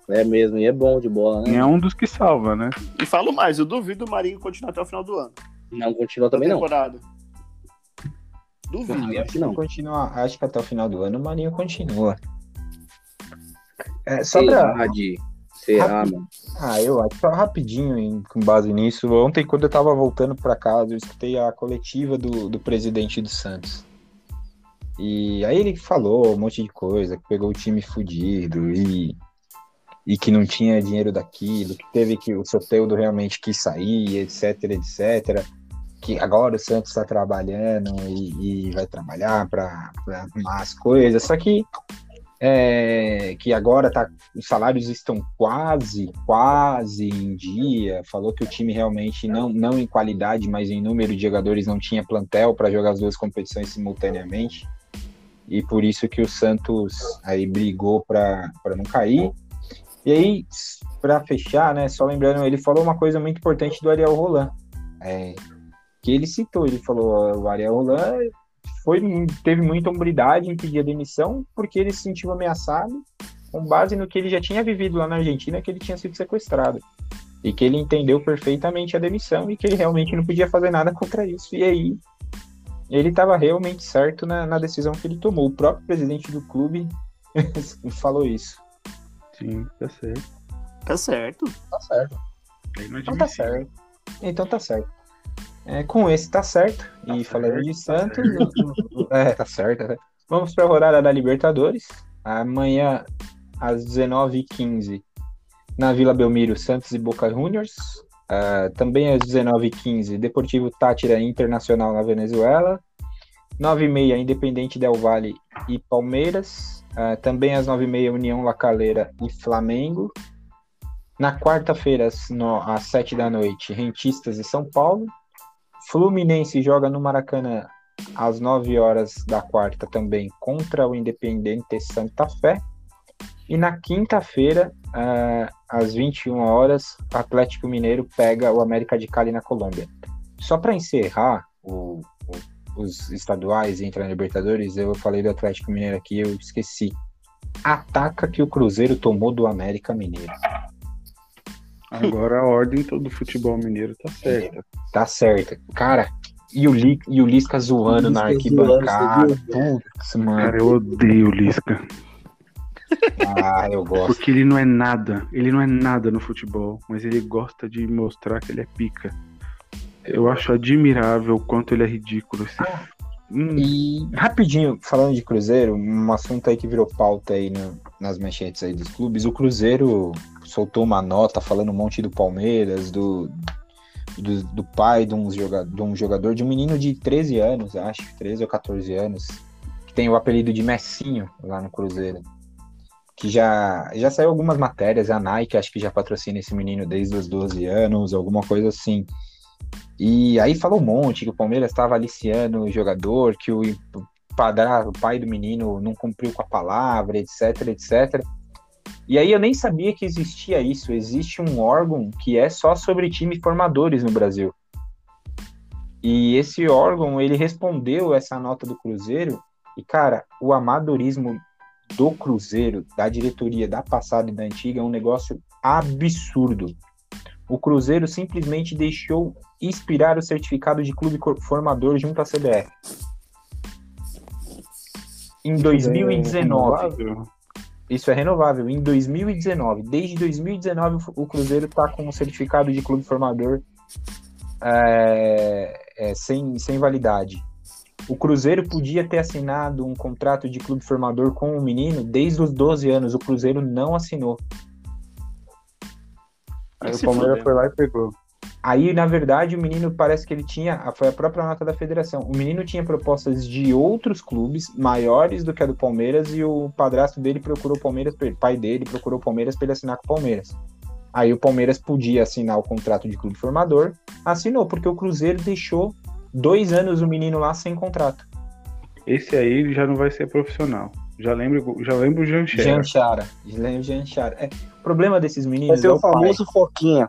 É mesmo, e é bom de bola, E né? é um dos que salva, né? E falo mais, eu duvido o Marinho continuar até o final do ano. Não continua também não. temporada. Duvido. Não, acho que Não. Continua, acho que até o final do ano o Marinho continua. É, só pra, Será, de... Será, mano? Ah, eu acho só rapidinho, em- com base nisso. Ontem, quando eu tava voltando pra casa, eu escutei a coletiva do, do presidente do Santos. E aí ele falou um monte de coisa, que pegou o time fudido e, e que não tinha dinheiro daquilo, que teve que o Soteudo realmente quis sair, etc, etc. Que agora o Santos está trabalhando e, e vai trabalhar para arrumar as coisas. Só que é, que agora tá os salários estão quase, quase em dia. Falou que o time realmente, não, não em qualidade, mas em número de jogadores, não tinha plantel para jogar as duas competições simultaneamente. E por isso que o Santos aí brigou para não cair. E aí, para fechar, né, só lembrando, ele falou uma coisa muito importante do Ariel Roland. É, que ele citou, ele falou, o Ariel Roland foi, teve muita hombridade em pedir a demissão porque ele se sentiu ameaçado com base no que ele já tinha vivido lá na Argentina, que ele tinha sido sequestrado. E que ele entendeu perfeitamente a demissão e que ele realmente não podia fazer nada contra isso. E aí, ele estava realmente certo na, na decisão que ele tomou. O próprio presidente do clube falou isso. Sim, tá certo. Tá certo. Tá certo. É Então tá certo. Então tá certo. É, com esse tá certo. Tá e certo, falando de tá Santos, é, tá certo. né? Vamos para a rodada da Libertadores. Amanhã, às 19h15, na Vila Belmiro, Santos e Boca Juniors. Ah, também às 19h15, Deportivo Tátira Internacional na Venezuela. 9h30, Independente Del Valle e Palmeiras. Ah, também às 9h30, União La Calera e Flamengo. Na quarta-feira, às 7 da noite, Rentistas e São Paulo. Fluminense joga no Maracanã às 9 horas da quarta também contra o Independente Santa Fé. E na quinta-feira, uh, às 21 horas, o Atlético Mineiro pega o América de Cali na Colômbia. Só para encerrar o, o, os estaduais entre a Libertadores, eu falei do Atlético Mineiro aqui, eu esqueci. Ataca que o Cruzeiro tomou do América Mineiro. Agora a ordem do futebol mineiro tá certa. Tá certa. Cara, e o, Li, e o Lisca zoando o Lisca na arquibancada. Putz, mano. Cara, eu odeio o Lisca. Ah, eu gosto. Porque ele não é nada. Ele não é nada no futebol, mas ele gosta de mostrar que ele é pica. Eu acho admirável o quanto ele é ridículo. Esse... Hum. E rapidinho, falando de Cruzeiro, um assunto aí que virou pauta aí no, nas manchetes aí dos clubes, o Cruzeiro soltou uma nota falando um monte do Palmeiras, do, do, do pai de um, jogador, de um jogador, de um menino de 13 anos, acho, 13 ou 14 anos, que tem o apelido de Messinho lá no Cruzeiro. Que já, já saiu algumas matérias, a Nike acho que já patrocina esse menino desde os 12 anos, alguma coisa assim. E aí falou um monte que o Palmeiras estava aliciando o jogador, que o padrasto, o pai do menino não cumpriu com a palavra, etc, etc. E aí eu nem sabia que existia isso. Existe um órgão que é só sobre times formadores no Brasil. E esse órgão, ele respondeu essa nota do Cruzeiro. E, cara, o amadorismo do Cruzeiro, da diretoria da passada e da antiga, é um negócio absurdo. O Cruzeiro simplesmente deixou expirar o certificado de clube formador junto à CBF. Em 2019. É isso é renovável. Em 2019, desde 2019, o Cruzeiro está com o certificado de clube formador é, é, sem, sem validade. O Cruzeiro podia ter assinado um contrato de clube formador com o menino desde os 12 anos. O Cruzeiro não assinou. Aí o Palmeiras foi lá e pegou. Aí, na verdade, o menino parece que ele tinha. Foi a própria nota da federação. O menino tinha propostas de outros clubes maiores do que a do Palmeiras e o padrasto dele procurou o Palmeiras, o pai dele procurou o Palmeiras para ele assinar com o Palmeiras. Aí o Palmeiras podia assinar o contrato de clube formador, assinou, porque o Cruzeiro deixou dois anos o menino lá sem contrato. Esse aí já não vai ser profissional. Já lembro, já lembro o Janchara. Janchara. Já lembro o Janchara. É, o problema desses meninos. Vai ser é o famoso pai. Foquinha.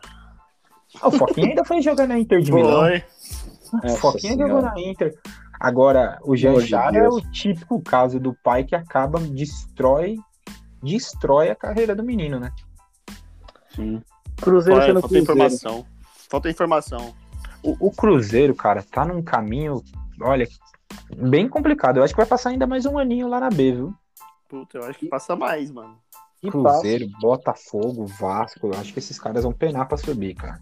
Ah, o Foquinha ainda foi jogar na Inter de Milão. Foi. O Foquinha jogou na Inter. Agora, o Janchara é o típico caso do pai que acaba, destrói, destrói a carreira do menino, né? Sim. Cruzeiro Olha, falta Cruzeiro. informação. Falta informação. O, o, Cruzeiro, cara, tá num caminho, olha, bem complicado. Eu acho que vai passar ainda mais um aninho lá na B, viu? Puta, eu acho que passa mais, mano. Cruzeiro, Botafogo, Vasco, eu acho que esses caras vão penar pra subir, cara.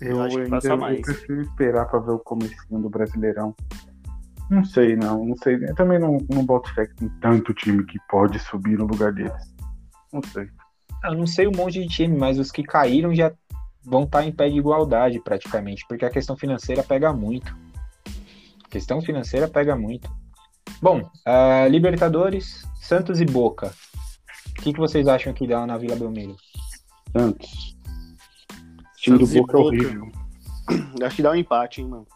Eu, eu acho que passa mais. Eu prefiro esperar pra ver o comecinho do Brasileirão. Não sei, não, não sei. Eu também não, não boto fé que tem tanto time que pode subir no lugar deles. Não sei. Eu não sei um monte de time, mas os que caíram já vão estar em pé de igualdade praticamente, porque a questão financeira pega muito. A questão financeira pega muito. Bom, uh, Libertadores, Santos e Boca. O que, que vocês acham que dá na Vila Belmiro? Santos. O time Santos do Boca é horrível. Acho que dá um empate, hein, mano.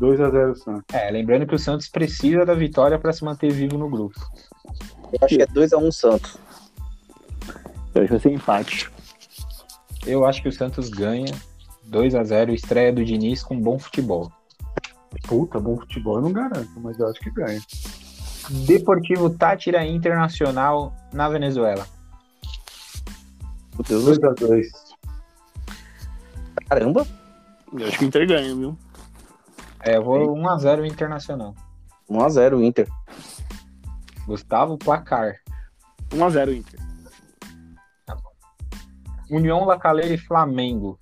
2x0 Santos. É, lembrando que o Santos precisa da vitória para se manter vivo no grupo. Eu acho que é 2x1 Santos. Eu acho que vai ser empate. Eu acho que o Santos ganha 2x0, estreia do Diniz com bom futebol. Puta, bom futebol eu não garanto, mas eu acho que ganha. Deportivo Tátira Internacional na Venezuela. 2x2. Caramba! Eu acho que o Inter ganha, viu? É, eu vou 1x0 Internacional. 1x0 Inter. Gustavo, placar. 1x0 Inter. União La Calera e Flamengo.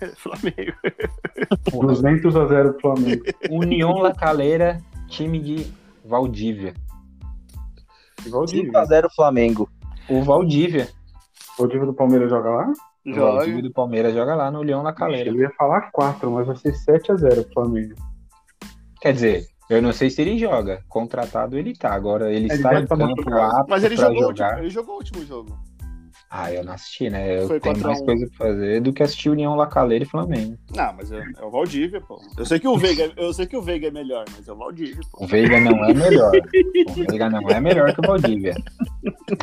Flamengo. 200 a 0 Flamengo. União La Calera, time de Valdívia. Valdívia. 5x0 Flamengo. O Valdívia. O Valdívia do Palmeiras joga lá? O Valdívia do Palmeiras joga lá no Leão na Calera. Eu ia falar 4, mas vai ser 7x0 Flamengo. Quer dizer, eu não sei se ele joga. Contratado ele tá. Agora ele, ele está em campo lá. Mas ele jogou, jogar. Último, ele jogou o último jogo. Ah, eu não assisti, né? Eu Foi tenho mais coisa pra fazer do que assistir União Lacaleira e Flamengo. Não, mas é, é o Valdívia, pô. Eu sei que o Veiga, eu sei que o Veiga é melhor, mas é o Valdívia, pô. O Veiga não é melhor. O Veiga não é melhor que o Valdívia.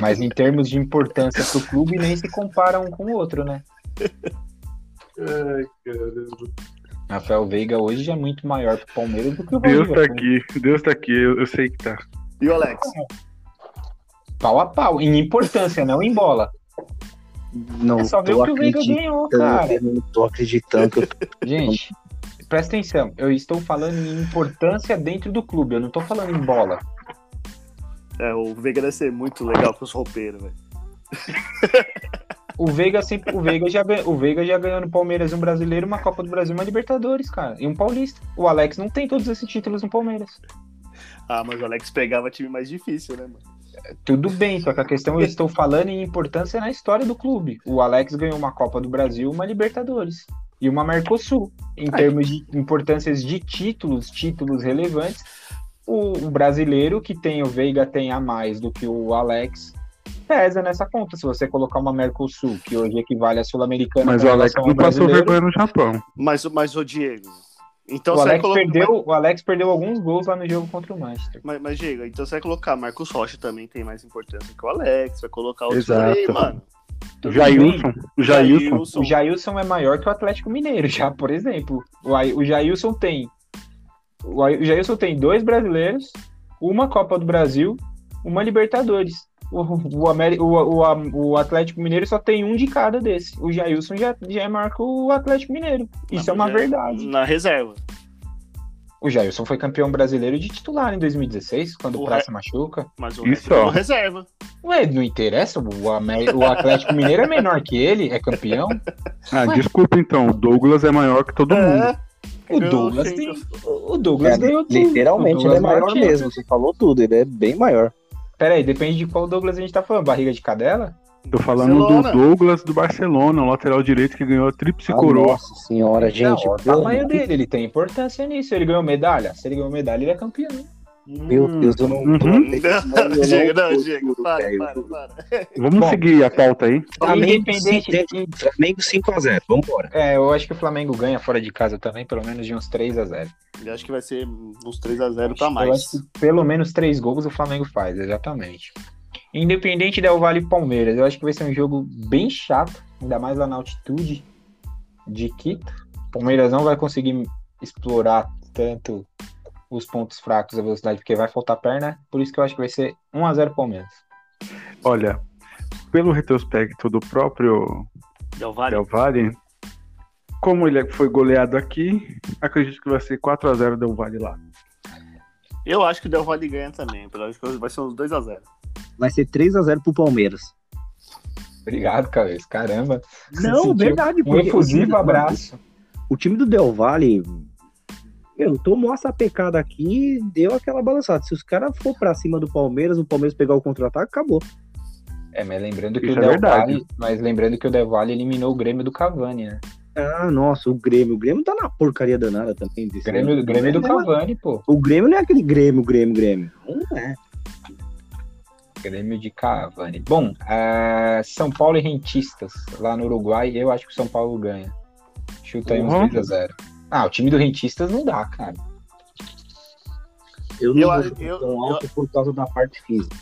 Mas em termos de importância pro clube, nem se compara um com o outro, né? Ai, caramba. Rafael Veiga hoje já é muito maior pro Palmeiras do que o Deus Valdívia. tá aqui, Deus tá aqui, eu, eu sei que tá. E o Alex? Pau a pau, em importância, não em bola. Não É só ver o que o Veiga ganhou, cara. eu não tô acreditando que eu tô... Gente, presta atenção. Eu estou falando em importância dentro do clube. Eu não tô falando em bola. É, o Veiga deve ser muito legal pros roupeiros, velho. O Veiga sempre, o Veiga já ganhou, o Veiga já ganhou no Palmeiras um brasileiro, uma Copa do Brasil, uma Libertadores, cara, e um Paulista. O Alex não tem todos esses títulos no Palmeiras. Ah, mas o Alex pegava time mais difícil, né, mano? Tudo bem, só que a questão eu estou falando em importância na história do clube. O Alex ganhou uma Copa do Brasil, uma Libertadores e uma Mercosul. Em Ai. termos de importâncias de títulos, títulos relevantes, o, o brasileiro que tem o Veiga tem a mais do que o Alex pesa nessa conta. Se você colocar uma Mercosul, que hoje equivale à Sul-Americana, Mas o Alex não passou vergonha no Japão. Mas, mas o Diego. Então o Alex, perdeu, o Alex perdeu alguns gols lá no jogo contra o Manchester. Mas, mas, Diego, então você vai colocar Marcos Rocha também tem mais importância que o Alex, vai colocar outros Exato. aí, mano. O Jailson, o Jailson. O Jailson é maior que o Atlético Mineiro, já, por exemplo. O, Ai- o Jailson tem. O, o Jailson tem dois brasileiros, uma Copa do Brasil, uma Libertadores. O, o, Ameri- o, o, o Atlético Mineiro só tem um de cada desse. O Jailson já, já é maior que o Atlético Mineiro. Isso é uma Já- verdade. Na reserva. O Jailson foi campeão brasileiro de titular em 2016, quando o O Praça machuca. Mas o Isso, é reserva. Ué, não interessa? O, Amé- o Atlético Mineiro é menor que ele, é campeão. Ah, desculpa então, o Douglas é maior que todo mundo. É. O Eu Douglas tem. O Douglas É, ganhou tudo. literalmente O ele é Douglas maior ganhou mesmo. Você falou tudo, ele é bem maior. Pera aí, depende de qual Douglas a gente tá falando. Barriga de cadela? Tô falando Barcelona. do Douglas do Barcelona, o lateral direito que ganhou a tríplice Ah, coroa. nossa senhora, gente. não, o tamanho dele, ele tem importância nisso. Ele ganhou medalha? Se ele ganhou medalha, ele é campeão. Meu Deus, eu não. Uhum. eu não Diego, não, Diego, para, para, para. Vamos Bom. seguir a pauta aí. Flamengo, Independente. Flamengo 5x0, vambora. É, eu acho que o Flamengo ganha fora de casa também, pelo menos de uns 3 a 0 Eu acho que vai ser uns 3x0 pra Eu mais. acho que pelo menos 3 gols o Flamengo faz, exatamente. Independente Del Vale e Palmeiras, eu acho que vai ser um jogo bem chato, ainda mais lá na altitude de Quito. Palmeiras não vai conseguir explorar tanto os pontos fracos da velocidade, porque vai faltar perna, por isso que eu acho que vai ser 1x0 Palmeiras. Olha, pelo retrospecto do próprio Del Valle. Del Valle, como ele foi goleado aqui, acredito que vai ser 4x0 Del Valle lá. Eu acho que o Del Valle ganha também. Eu acho que vai ser uns 2x0. Vai ser 3x0 pro Palmeiras. Obrigado, Cabeça. Caramba. Não, verdade. Um efusivo abraço. O time do Del Valle, meu, tomou essa pecada aqui e deu aquela balançada. Se os caras for pra cima do Palmeiras, o Palmeiras pegar o contra-ataque, acabou. É, mas lembrando que Isso o é Del verdade. Valle, mas lembrando que o Del Valle eliminou o Grêmio do Cavani, né? Ah, nossa, o Grêmio. O Grêmio tá na porcaria danada também. Desse Grêmio, ano. Grêmio do é- Cavani, pô. O Grêmio não é aquele Grêmio, Grêmio, Grêmio. Não é. Grêmio de Cavani. Bom, é, São Paulo e Rentistas, lá no Uruguai, eu acho que o São Paulo ganha. Chuta aí uns Uhum. 3x0. Ah, o time do Rentistas não dá, cara. Eu não Eu acho- eu- tão eu- alto por causa da parte física.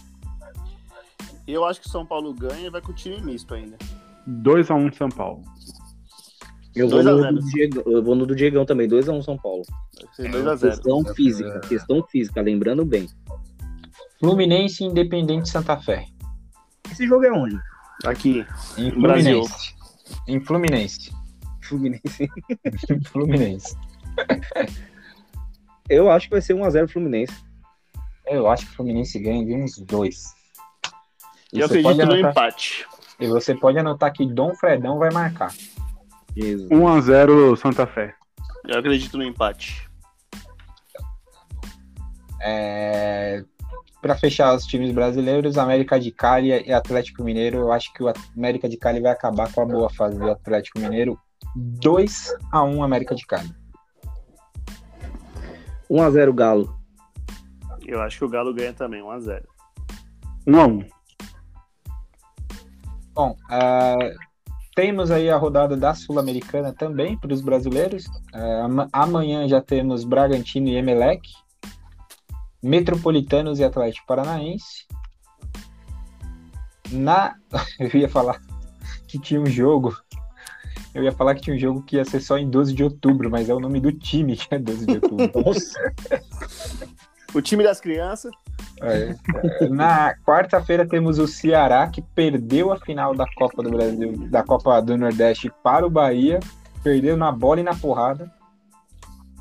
Eu acho que o São Paulo ganha e vai com o time misto ainda. 2x1 São Paulo. Eu vou, 2 a no 0. do Diegão, eu vou no do Diegão também, 2x1 São Paulo. É, 2x0. Questão física, questão física, lembrando bem. Fluminense e Independente Santa Fé. Esse jogo é onde? Aqui. Em Brasil. Fluminense. Em Fluminense. Fluminense. Fluminense. Eu acho que vai ser 1x0 Fluminense. Eu acho que o Fluminense ganha de uns dois. E Eu acredito no anotar- empate. E você pode anotar que Dom Fredão vai marcar. Jesus. 1x0 Santa Fé. Eu acredito no empate. É... Para fechar os times brasileiros, América de Cali e Atlético Mineiro, eu acho que o América de Cali vai acabar com a boa fase do Atlético Mineiro. 2 a 1 América de Cali. 1x0 Galo. Eu acho que o Galo ganha também, 1x0. 1x1. Bom, uh, temos aí a rodada da Sul-Americana também para os brasileiros. Uh, amanhã já temos Bragantino e Emelec, Metropolitanos e Atlético Paranaense. Na. Eu ia falar que tinha um jogo. Eu ia falar que tinha um jogo que ia ser só em 12 de outubro, mas é o nome do time que é 12 de outubro. Nossa! o time das crianças. É. Na quarta-feira temos o Ceará, que perdeu a final da Copa do Brasil, da Copa do Nordeste para o Bahia. Perdeu na bola e na porrada.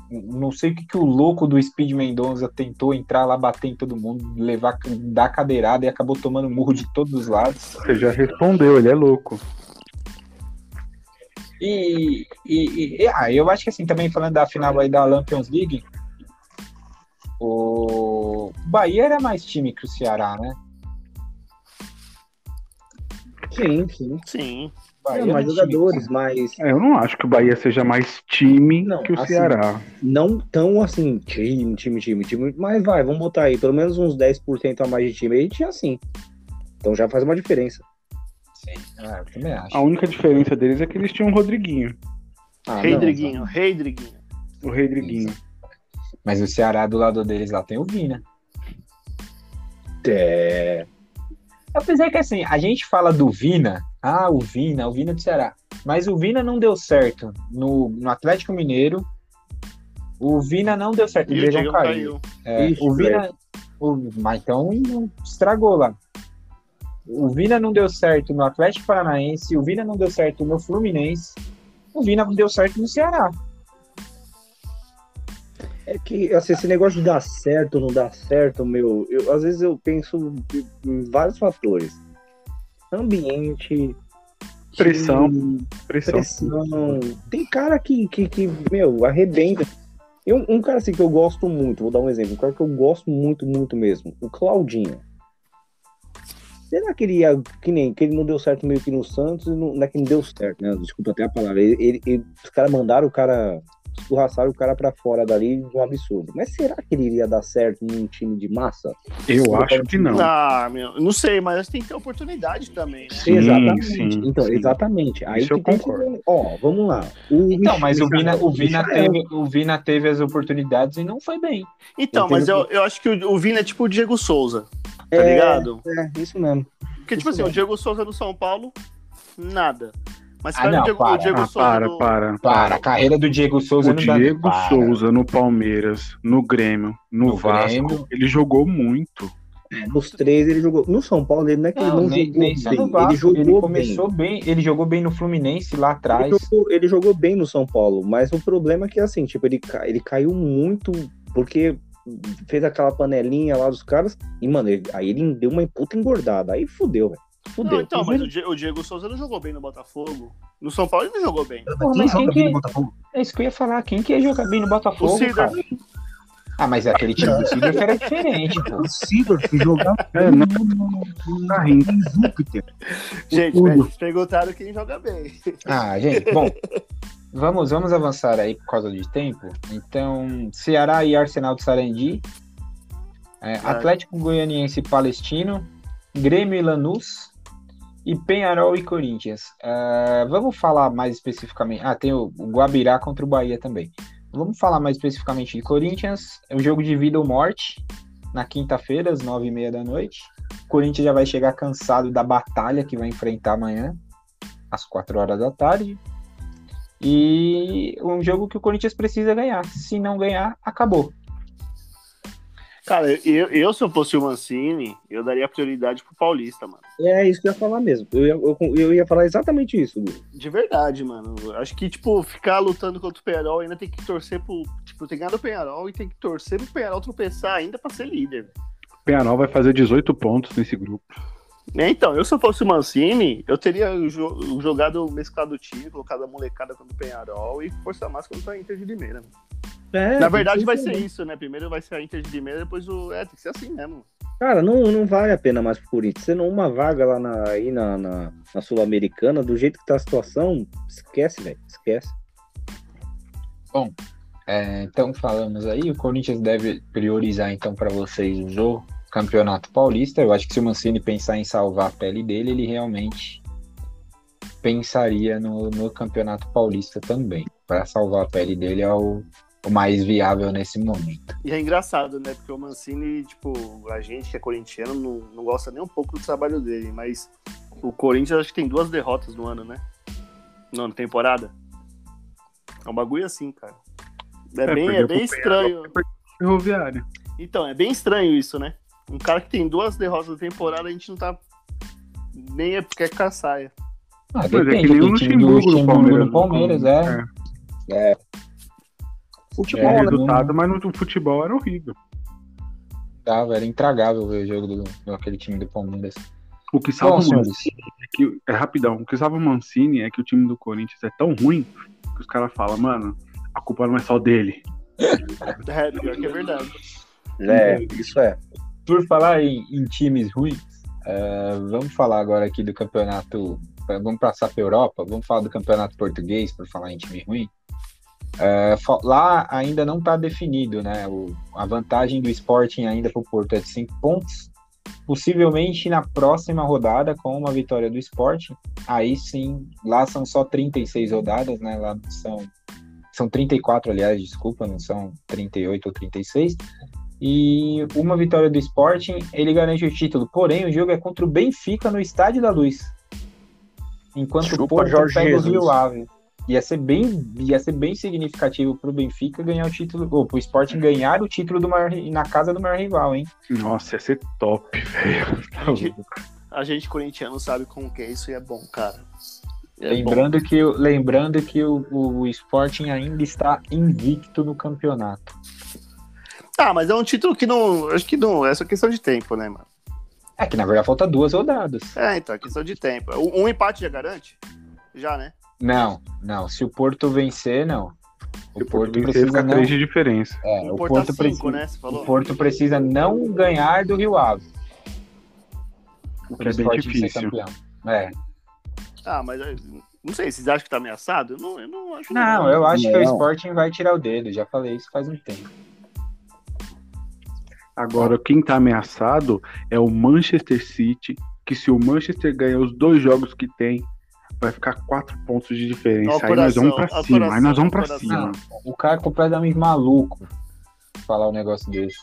Não sei o que, que o louco do Speed Mendonça tentou entrar lá, bater em todo mundo, levar, dar cadeirada e acabou tomando murro de todos os lados. Você já respondeu, ele é louco. E, e, e ah, eu acho que assim, também falando da final aí da Lampions League, o Bahia era mais time que o Ceará, né? Sim, sim. Sim. Bahia é, mais jogadores, time. mas. É, eu não acho que o Bahia seja mais time não, que o assim, Ceará. Não tão assim, time, time, time, time. Mas vai, vamos botar aí, pelo menos uns 10% a mais de time. A gente tinha assim. Então já faz uma diferença. Ah, eu também acho. A única diferença deles é que eles tinham o Rodriguinho. Ah, Rei Driguinho, Rei Driguinho. O Rei Driguinho. Mas o Ceará do lado deles lá tem o Vina. É. Apesar que assim, a gente fala do Vina, ah, o Vina, o Vina do Ceará. Mas o Vina não deu certo no, no Atlético Mineiro. O Vina não deu certo, o Diego caiu. caiu. É, Ixi, o Vina. O, mas então estragou lá. O Vina não deu certo no Atlético Paranaense, o Vina não deu certo no Fluminense, o Vina não deu certo no Ceará. É que assim, esse negócio de dar certo ou não dar certo, meu, eu, às vezes eu penso em vários fatores. Ambiente, pressão, pressão. pressão. Tem cara que, que, que meu, arrebenta. Eu, um cara assim que eu gosto muito, vou dar um exemplo, um cara que eu gosto muito, muito mesmo, o Claudinho. Será que ele ia, que nem, que ele não deu certo meio que no Santos, não, não é que não deu certo, né? Desculpa até a palavra. Ele, ele, ele os caras mandaram o cara escorraçaram o cara para fora dali de um absurdo. Mas será que ele iria dar certo num time de massa? Eu acho que não. Ah, meu, não sei, mas tem que ter oportunidade também, né? Sim, exatamente. Sim, então, sim. exatamente. Aí Isso eu concordo. Que... Ó, vamos lá. O então, mas o Vina, o, Vina teve, o Vina teve as oportunidades e não foi bem. Então, mas eu, eu acho que o, o Vina é tipo o Diego Souza. Tá é, ligado? É, isso mesmo. Porque, tipo assim, mesmo. o Diego Souza do São Paulo, nada. Mas ah, não, o Diego, para, o Diego ah, Souza. Para, do... para, para. A carreira do Diego Souza o Diego dá... Souza no Palmeiras, no Grêmio, no, no Vasco, Grêmio. ele jogou muito. É, nos três ele jogou. No São Paulo, ele não é que não, ele não nem, jogou nem bem. Vasco, ele jogou ele começou bem. bem. Ele jogou bem no Fluminense lá atrás. Ele jogou, ele jogou, bem no São Paulo, mas o problema é que assim, tipo, ele, ele caiu muito porque fez aquela panelinha lá dos caras e, mano, ele, aí ele deu uma puta engordada. Aí fudeu, velho. Fudeu. Não, então, mas o Diego Souza não jogou bem no Botafogo. No São Paulo ele não jogou bem. Porra, mas quem que... É isso que eu ia falar. Quem que ia jogar bem no Botafogo, o cara? Ah, mas aquele time do Sidorf era diferente, pô. O Sidorf jogava é, no, no, no, Júpiter. Gente, velho, perguntaram quem joga bem. Ah, gente, bom. Vamos, vamos avançar aí por causa de tempo. Então, Ceará e Arsenal de Sarandi. É, Atlético Goianiense e Palestino. Grêmio e Lanús e Penharol e Corinthians. Uh, vamos falar mais especificamente. Ah, tem o, o Guabirá contra o Bahia também. Vamos falar mais especificamente de Corinthians. É um jogo de vida ou morte na quinta-feira, às nove e meia da noite. O Corinthians já vai chegar cansado da batalha que vai enfrentar amanhã, às quatro horas da tarde. E um jogo que o Corinthians precisa ganhar. Se não ganhar, acabou. Cara, eu, eu, se eu fosse o Mancini, eu daria prioridade pro Paulista, mano. É isso que eu ia falar mesmo. Eu ia, eu, eu ia falar exatamente isso. De verdade, mano. Acho que, tipo, ficar lutando contra o Penharol ainda tem que torcer pro. Tipo, tem que ganhar do Penharol e tem que torcer pro Penharol tropeçar ainda pra ser líder. O Penharol vai fazer 18 pontos nesse grupo. É, então, eu se eu fosse o Mancini, eu teria jogado o mesclado time, colocado a molecada contra o Penharol e força mais contra a Inter de Limeira. É, Na verdade vai ser isso, né? Primeiro vai ser a Inter de Limeira, depois o... É, tem que ser assim mesmo. Cara, não, não vale a pena mais pro Corinthians. Sendo uma vaga lá na, aí na, na, na Sul-Americana, do jeito que tá a situação, esquece, velho. Esquece. Bom, é, então falamos aí, o Corinthians deve priorizar então para vocês o Campeonato Paulista. Eu acho que se o Mancini pensar em salvar a pele dele, ele realmente pensaria no, no Campeonato Paulista também. Para salvar a pele dele é o, o mais viável nesse momento. E é engraçado, né? Porque o Mancini, tipo, a gente que é corintiano não, não gosta nem um pouco do trabalho dele, mas o Corinthians acho que tem duas derrotas no ano, né? No ano, temporada. É um bagulho assim, cara. É, bem, é bem estranho. Ferroviário. Então, é bem estranho isso, né? Um cara que tem duas derrotas na temporada, a gente não tá. Nem é porque é caçaia. Ah, Mas é depende, que nem o tem time do Luxemburgo no Palmeiras. no Palmeiras, é. É. É Futebol, né? resultado, mas no futebol era horrível. Tava, era intragável ver o jogo do, do aquele time do Palmeiras. O que salva Bom, o Mancini é que. É rapidão. O que salva o Mancini é que o time do Corinthians é tão ruim que os caras falam, mano, a culpa não é só dele. É, pior que é verdade. É, isso é. Por falar em, em times ruins, é, vamos falar agora aqui do campeonato. Vamos passar para Europa, vamos falar do campeonato português, por falar em time ruim. É, fa- lá ainda não está definido, né? O- a vantagem do Sporting ainda para o Porto é de 5 pontos. Possivelmente na próxima rodada, com uma vitória do Sporting, aí sim, lá são só 36 rodadas, né? Lá são, são 34, aliás, desculpa, não são 38 ou 36 e uma vitória do Sporting, ele garante o título. Porém, o jogo é contra o Benfica no Estádio da Luz. Enquanto Chupa, o Porto Jorge pega Jesus. o Rio Ave. Ia ser bem, ia ser bem significativo pro Benfica ganhar o título, ou pro Sporting ganhar o título do maior, na casa do maior rival, hein? Nossa, ia ser top, velho. Tá. A gente corintiano sabe como que é isso e é bom, cara. É bom. lembrando que, o- lembrando que o, o Sporting ainda está invicto no campeonato. Ah, mas é um título que não. Acho que não. É só questão de tempo, né, mano? É que na verdade falta duas rodadas. É, então, é questão de tempo. Um, um empate já garante? Já, né? Não, não. Se o Porto vencer, não. O Porto vencer, precisa fica não. três de diferença. É, o Porto Porto tá cinco, precisa. né? O Porto precisa não ganhar do Rio Ave. O que é bem difícil. campeão. É. Ah, mas eh, não sei, vocês acham que tá ameaçado? Eu não, eu não acho. Não, eu acho que o Não. Sporting vai tirar o dedo. Já falei isso faz um tempo. Agora, quem tá ameaçado é o Manchester City, que se o Manchester ganhar os dois jogos que tem, vai ficar quatro pontos de diferença. Ó o aí nós vamos coração, pra ó o cima, coração, aí nós vamos pra coração. cima. O cara é completamente maluco falar um negócio desse.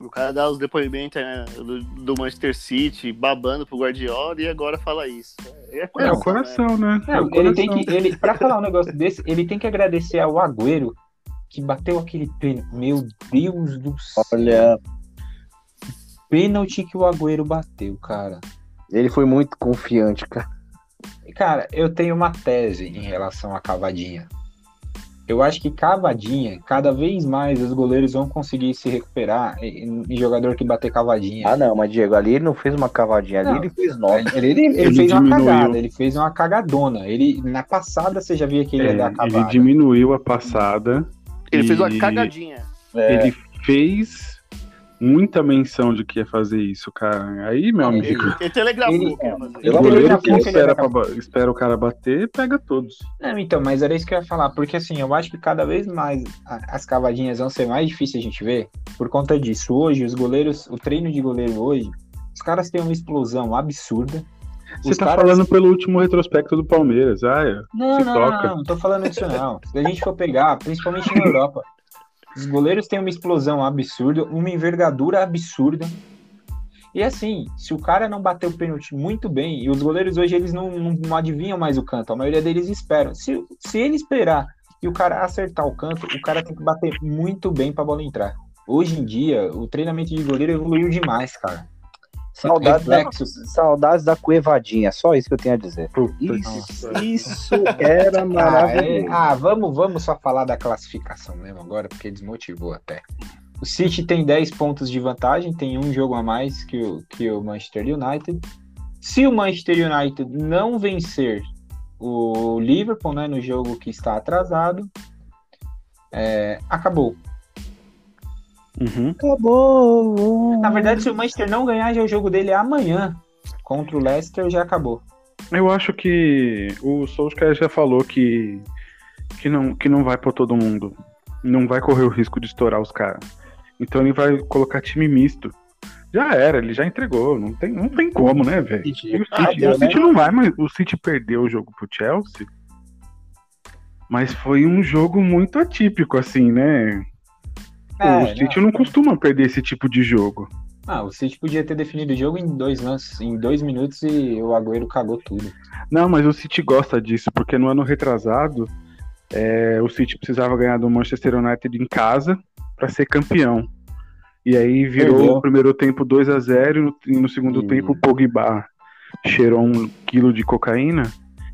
O cara dá os depoimentos né, do, do Manchester City, babando pro Guardiola e agora fala isso. É, É, coração, o coração, né? É, Não, o ele tem coração. que. Ele, pra falar um negócio desse, ele tem que agradecer ao Agüero que bateu aquele pênalti. Meu Deus do céu. Olha, Pênalti que o Agüero bateu, cara. ele foi muito confiante, cara. Cara, eu tenho uma tese em relação a cavadinha. Eu acho que cavadinha, cada vez mais os goleiros vão conseguir se recuperar em, em jogador que bater cavadinha. Ah, não, mas Diego, ali ele não fez uma cavadinha, ali Não. ele fez nove. Ele, ele, ele Ele fez uma diminuiu. cagada, ele fez uma cagadona. Ele, na passada você já via que ele ia É, dar ele cavada. diminuiu a passada. Ele fez uma cagadinha. É, Ele fez muita menção de que ia fazer isso, cara. Aí, meu amigo, Ele telegrafou Ele- que ia fazer. ele o goleiro que espera, era pra espera o cara bater, pega todos. Não, então, mas era isso que eu ia falar, porque assim, eu acho que cada vez mais a- as cavadinhas vão ser mais difíceis a gente ver por conta disso. Hoje, os goleiros, o treino de goleiro hoje, os caras têm uma explosão absurda. Você tá caras- falando pelo último retrospecto do Palmeiras. Ah. Não, Se não, toca. não, não, tô falando disso não. Se a gente for pegar, principalmente na Europa, os goleiros têm uma explosão absurda, uma envergadura absurda. E assim, se o cara não bater o pênalti muito bem, e os goleiros hoje eles não, não, não adivinham mais o canto, a maioria deles esperam. Se, se ele esperar e o cara acertar o canto, o cara tem que bater muito bem pra bola entrar. Hoje em dia, o treinamento de goleiro evoluiu demais, cara. Saudades, da, saudades da cuevadinha, só isso que eu tenho a dizer. Puta Isso, isso era Ah, é- maravilhoso. ah, vamos, vamos só falar da classificação mesmo agora, porque desmotivou até. O City tem 10 pontos de vantagem, tem um jogo a mais que o, que o Manchester United. Se o Manchester United não vencer o Liverpool né, no jogo que está atrasado, é, acabou. Uhum. Acabou. Na verdade, se o Manchester não ganhar, já o jogo dele é amanhã. Contra o Leicester já acabou. Eu acho que o Solskjaer já falou que, que, não, que não vai pra todo mundo. Não vai correr o risco de estourar os caras. Então ele vai colocar time misto. Já era, ele já entregou. Não tem, não tem como, né, velho? E O Ah, City, deu, o City não vai, mas o City perdeu o jogo pro Chelsea. Mas foi um jogo muito atípico, assim, né? É, o City não costuma perder esse tipo de jogo. Ah, o City podia ter definido o jogo em dois lances, em dois minutos e o Agüero cagou tudo. Não, mas o City gosta disso, porque no ano retrasado é, o City precisava ganhar do Manchester United em casa para ser campeão. E aí virou Perdeu. o primeiro tempo 2 a 0 e no, segundo Ih. tempo o Pogba cheirou um quilo de cocaína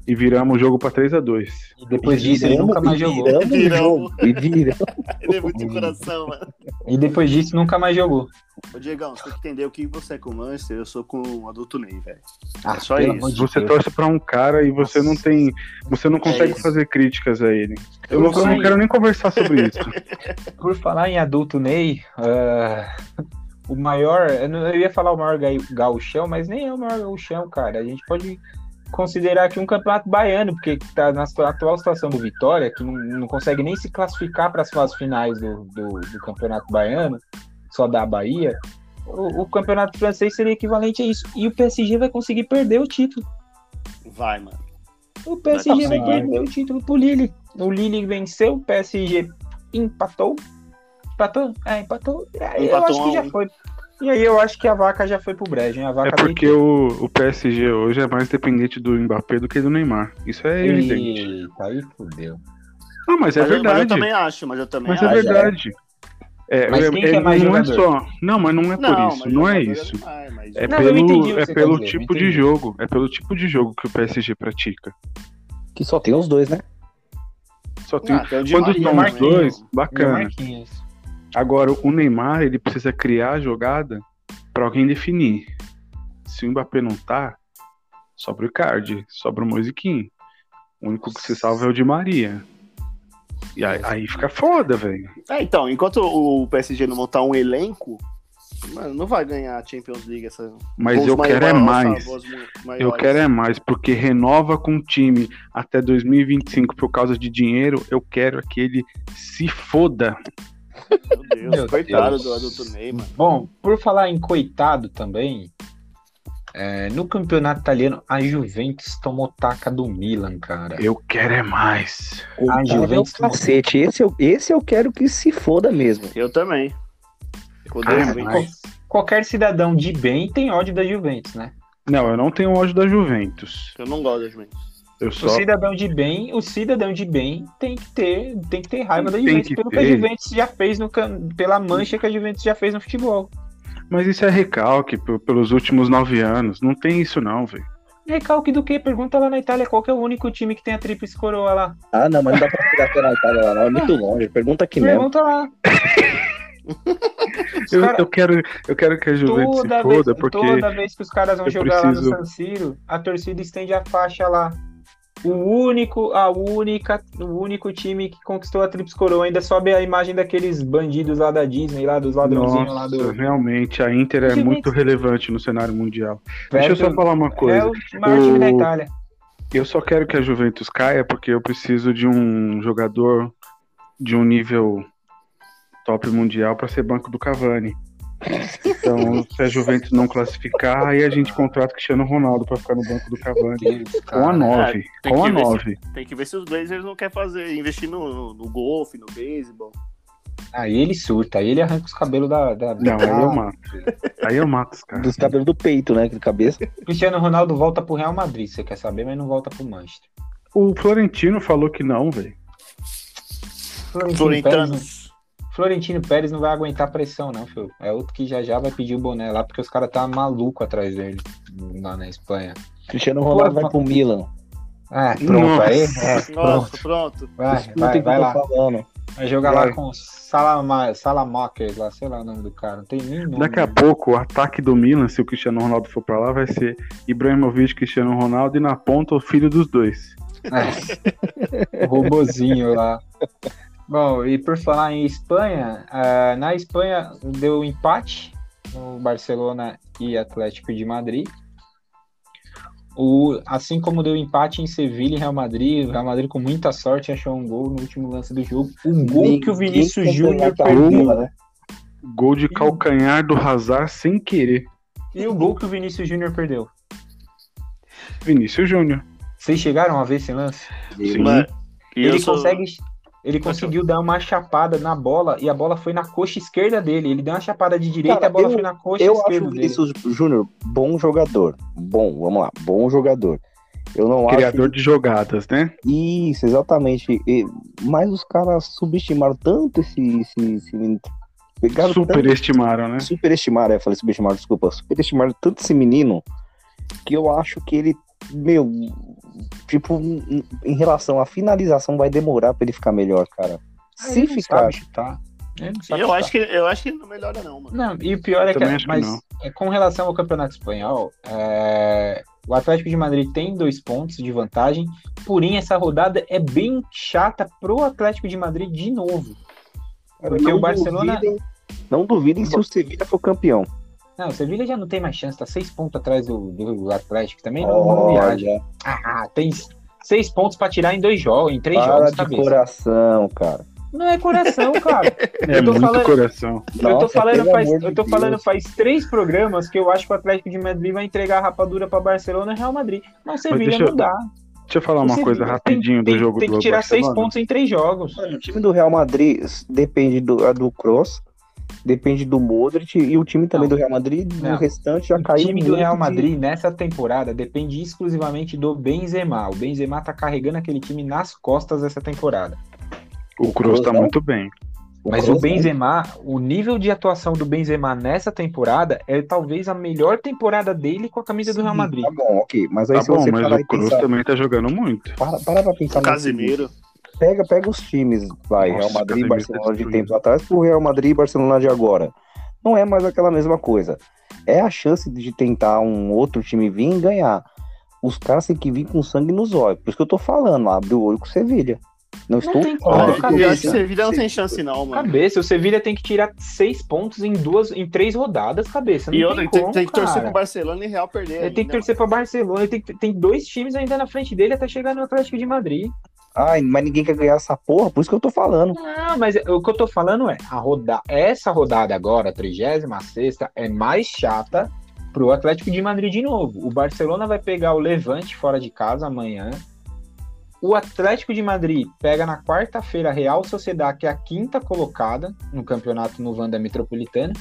e viramos o jogo para 3 a 2 E depois disso ele Viramos- nunca mais e jogou. Viramos Viramos. E viramos. Ele é muito coração, mano. E depois disso nunca mais jogou. Ô, Diegão, você tem que entender o que você é com o Manchester, eu sou com o adulto Ney, velho. Ah, É só isso. Você Deus. torce para um cara e você não tem, você não consegue isso. fazer críticas a ele. Eu não, eu não quero nem conversar sobre isso. Por falar em adulto Ney, ah, o maior, eu, ia falar o maior gauchão, mas nem é o maior gauchão, cara. A gente pode considerar aqui um campeonato baiano, porque tá na atual situação do Vitória, que não, não consegue nem se classificar para as fases finais do, do, do campeonato baiano, só da Bahia. O, o campeonato francês seria equivalente a isso. E o PSG vai conseguir perder o título. Vai, mano. O PSG vai conseguir. perder o título pro Lille. O Lille venceu, o PSG empatou. Empatou? É, empatou. Eu Empatou acho que já foi. E aí eu acho que a vaca já foi pro brejo, hein? A vaca É porque o, o PSG hoje é mais dependente do Mbappé do que do Neymar. Isso é evidente. Eita, aí fudeu. Não, mas é Mas eu- Mas eu verdade. também acho, mas eu também Mas acho. é verdade. É, Mas é- quem que é- é mais não é jogador? só. Não, mas não é por isso. mas Não é isso. mas- É Não, pelo, é pelo dizer, tipo de jogo. É pelo tipo de jogo que o PSG pratica. Que só tem os dois, né? Só tem. Ah, tem o Quando Maria estão os dois, o bacana. Agora, o Neymar, ele precisa criar a jogada pra alguém definir. Se o Mbappé não tá, sobra o Icardi, sobra o Moisiquim. O único que se salva é o Di Maria. E aí, aí fica foda, velho. É, então, enquanto o PSG não montar um elenco, mano, não vai ganhar a Champions League essa. Mas eu quero é mais. Eu quero é mais, porque renova com o time até 2025 por causa de dinheiro. Eu quero que ele se foda. Meu Deus, Meu coitado Deus. do adulto Ney, mano. Bom, por falar em coitado também, é, no campeonato italiano, a Juventus tomou taca do Milan, cara. Eu quero é mais. A Juventus é cacete. Esse eu, esse eu quero que se foda mesmo. Eu também. Ah. Qualquer cidadão de bem tem ódio da Juventus, né? Não, eu não tenho ódio da Juventus. Eu não gosto da Juventus. Eu O só. cidadão de bem, o cidadão de bem tem que ter, tem que ter raiva da Juventus pelo que a. Juventus já fez no pela mancha que a Juventus já fez no futebol. Mas isso é recalque pelos últimos nove anos. Não tem isso, não, velho. Recalque do que? Pergunta lá na Itália qual que é o único time que tem a tríplice coroa lá. Ah, não, mas não dá pra pegar pela Itália lá, não. É muito longe. Pergunta aqui mesmo. Pergunta lá. Eu, cara- eu quero, eu quero que a Juventus toda, se foda, vez, porque toda vez que os caras vão jogar preciso- lá no San Siro, a torcida estende a faixa lá. O único, a única, o único time que conquistou a Tríplice Coroa ainda sobe a imagem daqueles bandidos lá da Disney, lá dos ladrãozinhos lá do. realmente, a Inter é muito relevante no cenário mundial. Deixa eu só Perto- falar uma É coisa. o maior time da O- Itália. Eu só quero que a Juventus caia porque eu preciso de um jogador de um nível top mundial para ser banco do Cavani. Então, se a Juventus não classificar, aí a gente contrata o Cristiano Ronaldo para ficar no banco do Cavani. Com a 9. tem Com a que ver se- 9. Tem que ver se os Blazers não querem fazer, investir no, no, golfe, no beisebol. Aí ele surta, aí ele arranca os cabelos da. da... Não, aí eu mato. Aí eu mato os caras. Dos cabelos do peito, né? De cabeça. Cristiano Ronaldo volta pro Real Madrid, você quer saber, mas não volta pro Manchester. O Florentino falou que não, velho. Florentino Florentanos. Florentino Pérez não vai aguentar pressão, não, filho. É outro que já já vai pedir o boné lá, porque os caras tá maluco atrás dele lá na Espanha. Cristiano Ronaldo vai pro Milan. Ah, pronto Nossa. aí. É, pronto. Nossa, pronto. Vai, Escuta vai, vai lá. falando. Vai jogar Vai. lá com Salama, Salamakers lá, sei lá o nome do cara. Não tem nem nome. Daqui a pouco, o ataque do Milan, se o Cristiano Ronaldo for pra lá, vai ser Ibrahimovic, Cristiano Ronaldo e na ponta o filho dos dois. É. o robozinho lá. Bom, e por falar em Espanha, ah, na Espanha deu empate no Barcelona e Atlético de Madrid. O, assim como deu empate em Sevilha e Real Madrid, o Real Madrid com muita sorte achou um gol no último lance do jogo. Um gol que o Vinícius Ninguém Júnior perdeu. né? Gol de calcanhar do Hazard sem querer. E o gol que o Vinícius Júnior perdeu? Vinícius Júnior. Vocês chegaram a ver esse lance? Sim. Eu Ele sou- consegue. Ele conseguiu dar uma chapada na bola e a bola foi na coxa esquerda dele. Ele deu uma chapada de direita e a bola eu- foi na coxa Eu acho esquerda o dele. Vinícius Júnior bom jogador. Bom, vamos lá, bom jogador. Eu não Criador de jogadas, né? acho. Isso, exatamente. E- mas os caras subestimaram tanto esse. esse, esse menino. Pegaram tanto- Superestimaram, né? superestimaram, eu falei subestimaram, desculpa, superestimaram tanto esse menino que eu acho que ele, meu, tipo, em- relação à finalização vai demorar pra ele ficar melhor, cara. Ah, Se ficar, sabe Eu acho, que, eu acho que ele não melhora, não, mano. Não, e o pior é que, que mas não. é, com relação ao Campeonato Espanhol, é, o Atlético de Madrid tem dois pontos de vantagem, porém essa rodada é bem chata pro Atlético de Madrid de novo. Porque não o Barcelona. duvidem- não duvidem se o Sevilla for campeão. Não, o Sevilha já não tem mais chance, tá seis pontos atrás do, do Atlético também. Não, não viaja. Ah, tem seis pontos pra tirar em dois jogos, em três para jogos, de cabeça. coração, cara. Não é coração, cara. É Eu tô muito falando- coração. eu tô Nossa, falando pelo faz, eu tô Deus. falando faz três programas que eu acho que o Atlético de Madrid vai entregar a rapadura pra Barcelona e Real Madrid. Mas o Sevilha não dá. Deixa eu falar uma Sevilha coisa tem- rapidinho do tem, jogo Tem do que tirar seis Barcelona. pontos em três jogos. Mano, o time do Real Madrid depende do, do Cross, depende do Modric e o time também Não. do Real Madrid, Não. o restante já O caiu time do Real de- Madrid nessa temporada depende exclusivamente do Benzema. O Benzema tá carregando aquele time nas costas essa temporada. O Kroos tá muito bem. Mas Kroos o Benzema, o nível de atuação do Benzema nessa temporada é talvez a melhor temporada dele com a camisa do Real Sim, Madrid. Tá bom, ok. Mas aí Tá se bom, você mas o Kroos pensar, também tá jogando muito. para, para pra pensar no Casimiro. seguinte. Pega, pega os times, vai, Nossa, Real Madrid e Barcelona de tempos atrás pro Real Madrid e Barcelona de agora. Não é mais aquela mesma coisa. É a chance de tentar um outro time vir e ganhar. Os caras têm que vir com sangue nos olhos. Por isso que eu tô falando, abre o olho com o Sevilha. Não, estou tem como, cabeça. eu acho que o o Sevilha não tem chance, não, mano. Cabeça, o Sevilha tem que tirar seis pontos em duas, em três rodadas, cabeça. Não E tem outra, como, tem, que torcer pro Barcelona e Real perder. Ele tem que ainda, torcer pra Barcelona, ele tem, tem dois times ainda na frente dele até chegar no Atlético de Madrid. Ai, mas ninguém quer ganhar essa porra, por isso que eu tô falando. Não, mas o que eu tô falando é, a roda... essa rodada agora, a 36 é mais chata pro Atlético de Madrid de novo. O Barcelona vai pegar o Levante fora de casa amanhã. O Atlético de Madrid pega na quarta-feira a Real Sociedad, que é a quinta colocada no campeonato no Wanda Metropolitana.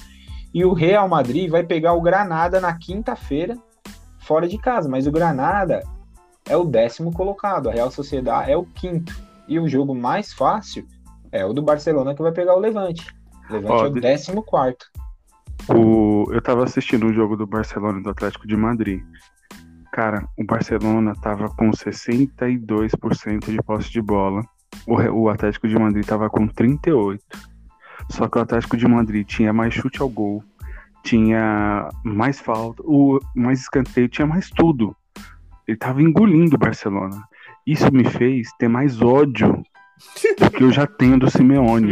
E o Real Madrid vai pegar o Granada na quinta-feira, fora de casa. Mas o Granada é o décimo colocado, a Real Sociedad é o quinto. E o jogo mais fácil é o do Barcelona que vai pegar o Levante. O Levante Ó, é o de- décimo quarto. O... Eu tava assistindo o jogo do Barcelona e do Atlético de Madrid. Cara, o Barcelona tava com 62% de posse de bola. O Atlético de Madrid tava com 38%. Só que o Atlético de Madrid tinha mais chute ao gol, tinha mais falta, o mais escanteio, tinha mais tudo. Ele tava engolindo o Barcelona. Isso me fez ter mais ódio do que eu já tenho do Simeone.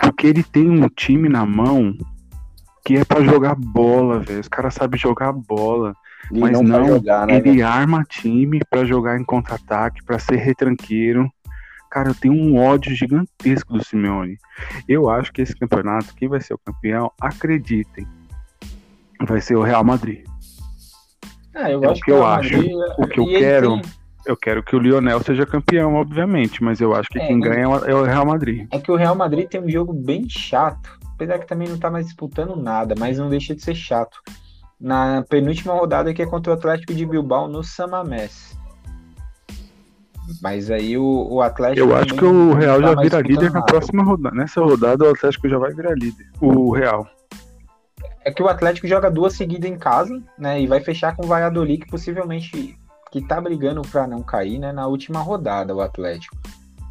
Porque ele tem um time na mão que é pra jogar bola, velho. Os caras sabem jogar bola. E Mas não, não, jogar, né? ele arma time pra jogar em contra-ataque, pra ser retranqueiro. Cara, eu tenho um ódio gigantesco do Simeone. Eu acho que esse campeonato, quem vai ser o campeão, acreditem, vai ser o Real Madrid. Ah, eu É o acho que eu acho. Madrid- O que eu e quero- tem- Eu quero que o Lionel seja campeão, obviamente, mas eu acho que É, quem ganha é o- é o Real Madrid. É que o Real Madrid tem um jogo bem chato. Apesar que também não tá mais disputando nada, mas não deixa de ser chato. Na penúltima rodada que é contra o Atlético de Bilbao no Samamés. Mas aí o, o Atlético. Eu acho que o Real tá já vira líder disputando na nada. próxima rodada. Nessa rodada o Atlético já vai virar líder. O Real. É que o Atlético joga duas seguidas em casa, né? E vai fechar com o Valladolid, que possivelmente que tá brigando para não cair, né? Na última rodada, o Atlético.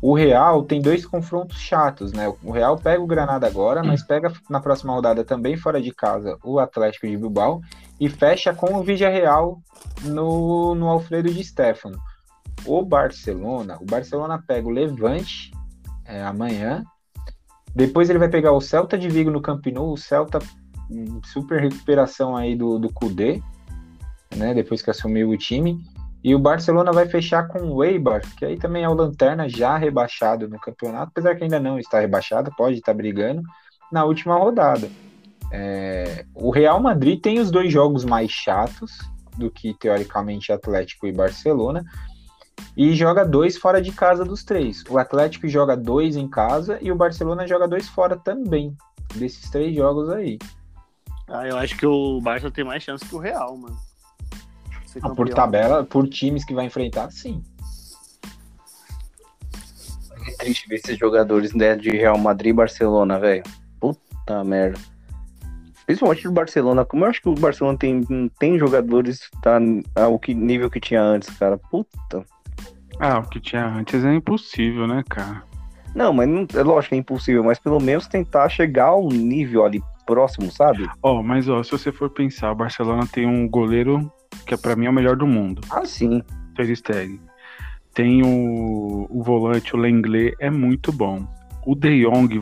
O Real tem dois confrontos chatos, né? O Real pega o Granada agora, mas pega na próxima rodada também fora de casa o Atlético de Bilbao e fecha com o Villarreal no, no Alfredo de Stefano. O Barcelona, o Barcelona pega o Levante é, amanhã. Depois ele vai pegar o Celta de Vigo no Camp Nou. O Celta super recuperação aí do, do Kudê, né? Depois que assumiu o time. E o Barcelona vai fechar com o Eibar, que aí também é o Lanterna já rebaixado no campeonato, apesar que ainda não está rebaixado, pode estar brigando. na última rodada. É, o Real Madrid tem os dois jogos mais chatos do que teoricamente Atlético e Barcelona e joga dois fora de casa dos três. O Atlético joga dois em casa e o Barcelona joga dois fora também desses três jogos aí. Ah, eu acho que o Barça tem mais chance que o Real, mano. Ah, por tabela, por times que vai enfrentar, sim. É triste ver esses jogadores né, de Real Madrid e Barcelona, velho. Puta merda. Principalmente do Barcelona. Como eu acho que o Barcelona tem, tem jogadores tá, ao que, nível que tinha antes, cara. Puta. Ah, o que tinha antes é impossível, né, cara? Não, mas não, é lógico que é impossível, mas pelo menos tentar chegar ao nível ali próximo, sabe? Ó, oh, mas ó, se você for pensar, o Barcelona tem um goleiro que é para mim é o melhor do mundo. Ah, sim. Ter Stegen. Tem o, o volante, o Lenglet, é muito bom. O De Jong,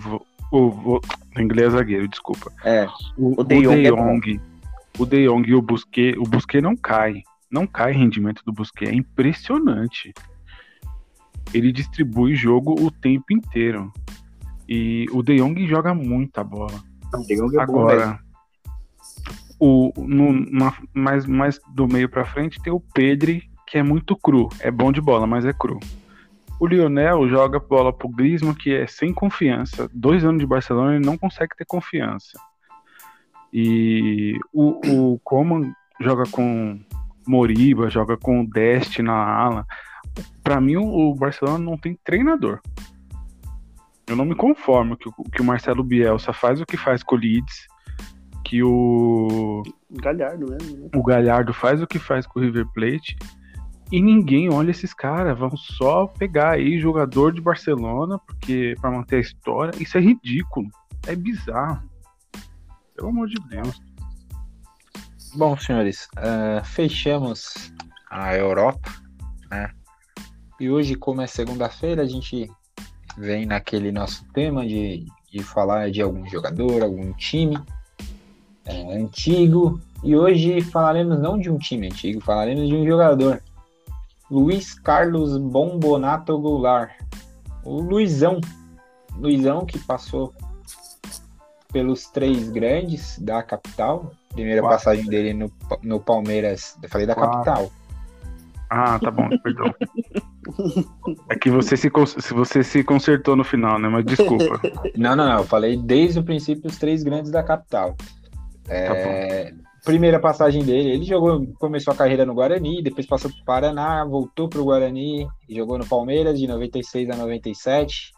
o, o Lenglet é zagueiro, desculpa. É. O, o De Jong, o De Jong, é o De Jong e o Busquet, o Busquet não cai. Não cai rendimento do Busquet, é impressionante. Ele distribui jogo o tempo inteiro. E o De Jong joga muita bola. É Agora, o, no, na, mais, mais do meio para frente tem o Pedri, que é muito cru. É bom de bola, mas é cru. O Lionel joga bola pro Griezmann, que é sem confiança. Dois anos de Barcelona, ele não consegue ter confiança. E o, o Coman joga com Moriba, joga com o Dest na ala. Para mim, o Barcelona não tem treinador. Eu não me conformo que, que o Marcelo Bielsa faz o que faz com o Leeds, que o. Galhardo mesmo, né? O Galhardo faz o que faz com o River Plate. E ninguém olha esses caras. Vão só pegar aí jogador de Barcelona porque para manter a história. Isso é ridículo. É bizarro. Pelo amor de Deus. Bom, senhores, uh, fechamos a Europa, né? E hoje, como é segunda-feira, a gente vem naquele nosso tema de, de falar de algum jogador, algum time é, antigo. E hoje falaremos não de um time antigo, falaremos de um jogador. Luiz Carlos Bombonato Goulart. O Luizão. Luizão que passou pelos três grandes da capital. Primeira Quatro. passagem dele no, no Palmeiras. Eu falei da Quatro. capital. Ah, tá bom, perdão. É que você se, você se consertou no final, né? Mas desculpa. Não, não, não. Eu falei desde o princípio os três grandes da capital. É, tá primeira passagem dele, ele jogou, começou a carreira no Guarani, depois passou para o Paraná, voltou para o Guarani, jogou no Palmeiras de 96 a 97.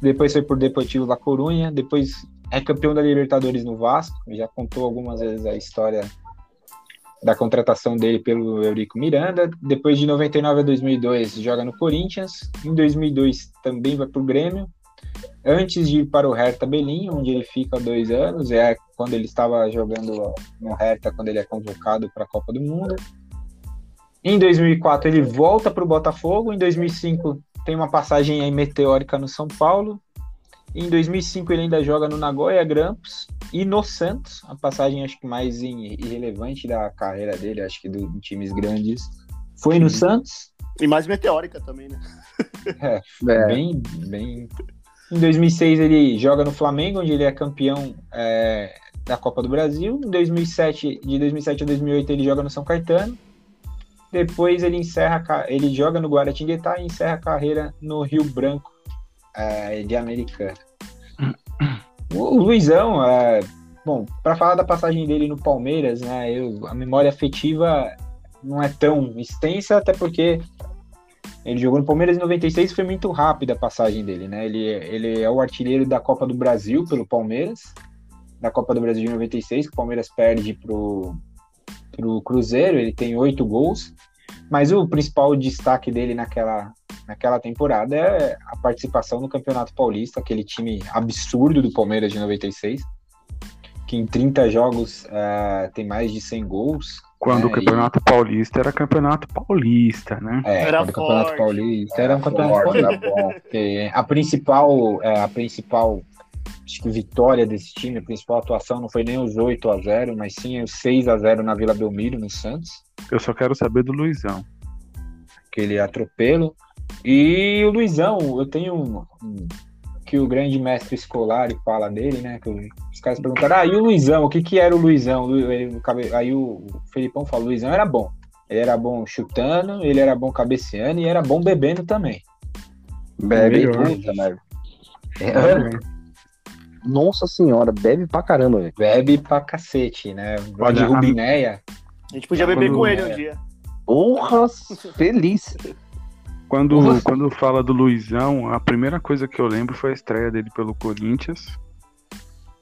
Depois foi por Deportivo La Corunha, depois é campeão da Libertadores no Vasco, já contou algumas vezes a história da contratação dele pelo Eurico Miranda. Depois de 99 a 2002, joga no Corinthians. Em 2002 também vai para o Grêmio. Antes de ir para o Hertha Belém, onde ele fica dois anos, é quando ele estava jogando no Hertha, quando ele é convocado para a Copa do Mundo. Em 2004 ele volta para o Botafogo. Em 2005 tem uma passagem meteórica no São Paulo. Em 2005 ele ainda joga no Nagoya Grampus e no Santos, a passagem acho que mais irrelevante da carreira dele, acho que do, de times grandes, foi no Santos. E mais meteórica também, né? é, é, bem, bem. Em 2006 ele joga no Flamengo, onde ele é campeão é, da Copa do Brasil. Em 2007, de 2007 a 2008 ele joga no São Caetano. Depois ele encerra, ele joga no Guaratinguetá e encerra a carreira no Rio Branco é, de Americana. O Luizão, é, bom, para falar da passagem dele no Palmeiras, né, eu, a memória afetiva não é tão extensa, até porque ele jogou no Palmeiras em 96 e foi muito rápida a passagem dele, né? Ele, ele é o artilheiro da Copa do Brasil pelo Palmeiras, da Copa do Brasil de 96, que o Palmeiras perde pro, pro Cruzeiro, ele tem oito gols, mas o principal destaque dele naquela, naquela temporada é a participação no Campeonato Paulista, aquele time absurdo do Palmeiras de 96, que em 30 jogos uh, tem mais de 100 gols. Quando né? o Campeonato e... Paulista era Campeonato Paulista, né? É, era quando o Campeonato Paulista era, um Campeonato forte, Paulista. a principal, é, a principal acho que vitória desse time, a principal atuação não foi nem os 8 a 0 mas sim os 6 a 0 na Vila Belmiro, no Santos. Eu só quero saber do Luizão. Aquele atropelo. E o Luizão, eu tenho um, que o grande mestre escolar fala dele, né? Que os caras perguntaram, ah, e o Luizão? O que que era o Luizão? Aí o Felipão falou, o Luizão era bom. Ele era bom chutando, ele era bom cabeceando e era bom bebendo também. Bebe puta, né? É. Nossa senhora, bebe pra caramba, velho. Bebe pra cacete, né? Vai de Rubinéia. A gente podia beber com ele um dia. Porra, feliz. Quando, quando fala do Luizão, a primeira coisa que eu lembro foi a estreia dele pelo Corinthians.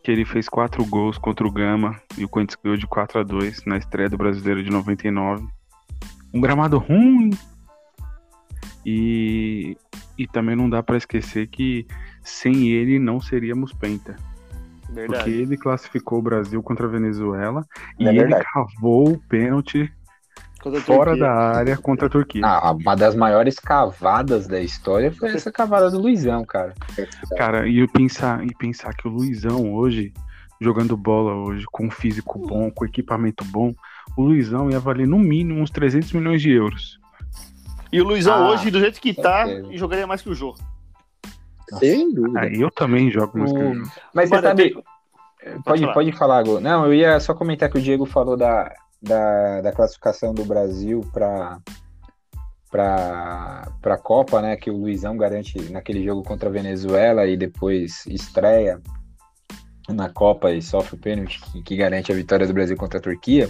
Que ele fez quatro gols contra o Gama e o Corinthians ganhou de 4 a 2 na estreia do Brasileiro de 99. Um gramado ruim. E, e também não dá para esquecer que sem ele não seríamos penta. Verdade. Porque ele classificou o Brasil contra a Venezuela é e verdade. ele cavou o pênalti fora da área contra a Turquia. Ah, uma das maiores cavadas da história foi essa cavada do Luizão, cara. Cara, e pensar, e pensar que o Luizão hoje, jogando bola hoje, com um físico bom, com equipamento bom, o Luizão ia valer no mínimo uns 300 milhões de euros. E o Luizão ah, hoje, do jeito que tá, jogaria mais que o Jô. Sem dúvida. Ah, eu também jogo mais que o Jô. Mas você sabe... Pode, pode, pode falar. Não, eu ia só comentar que o Diego falou da, da, da classificação do Brasil para para a Copa, né, que o Luizão garante naquele jogo contra a Venezuela e depois estreia na Copa e sofre o pênalti que, que garante a vitória do Brasil contra a Turquia.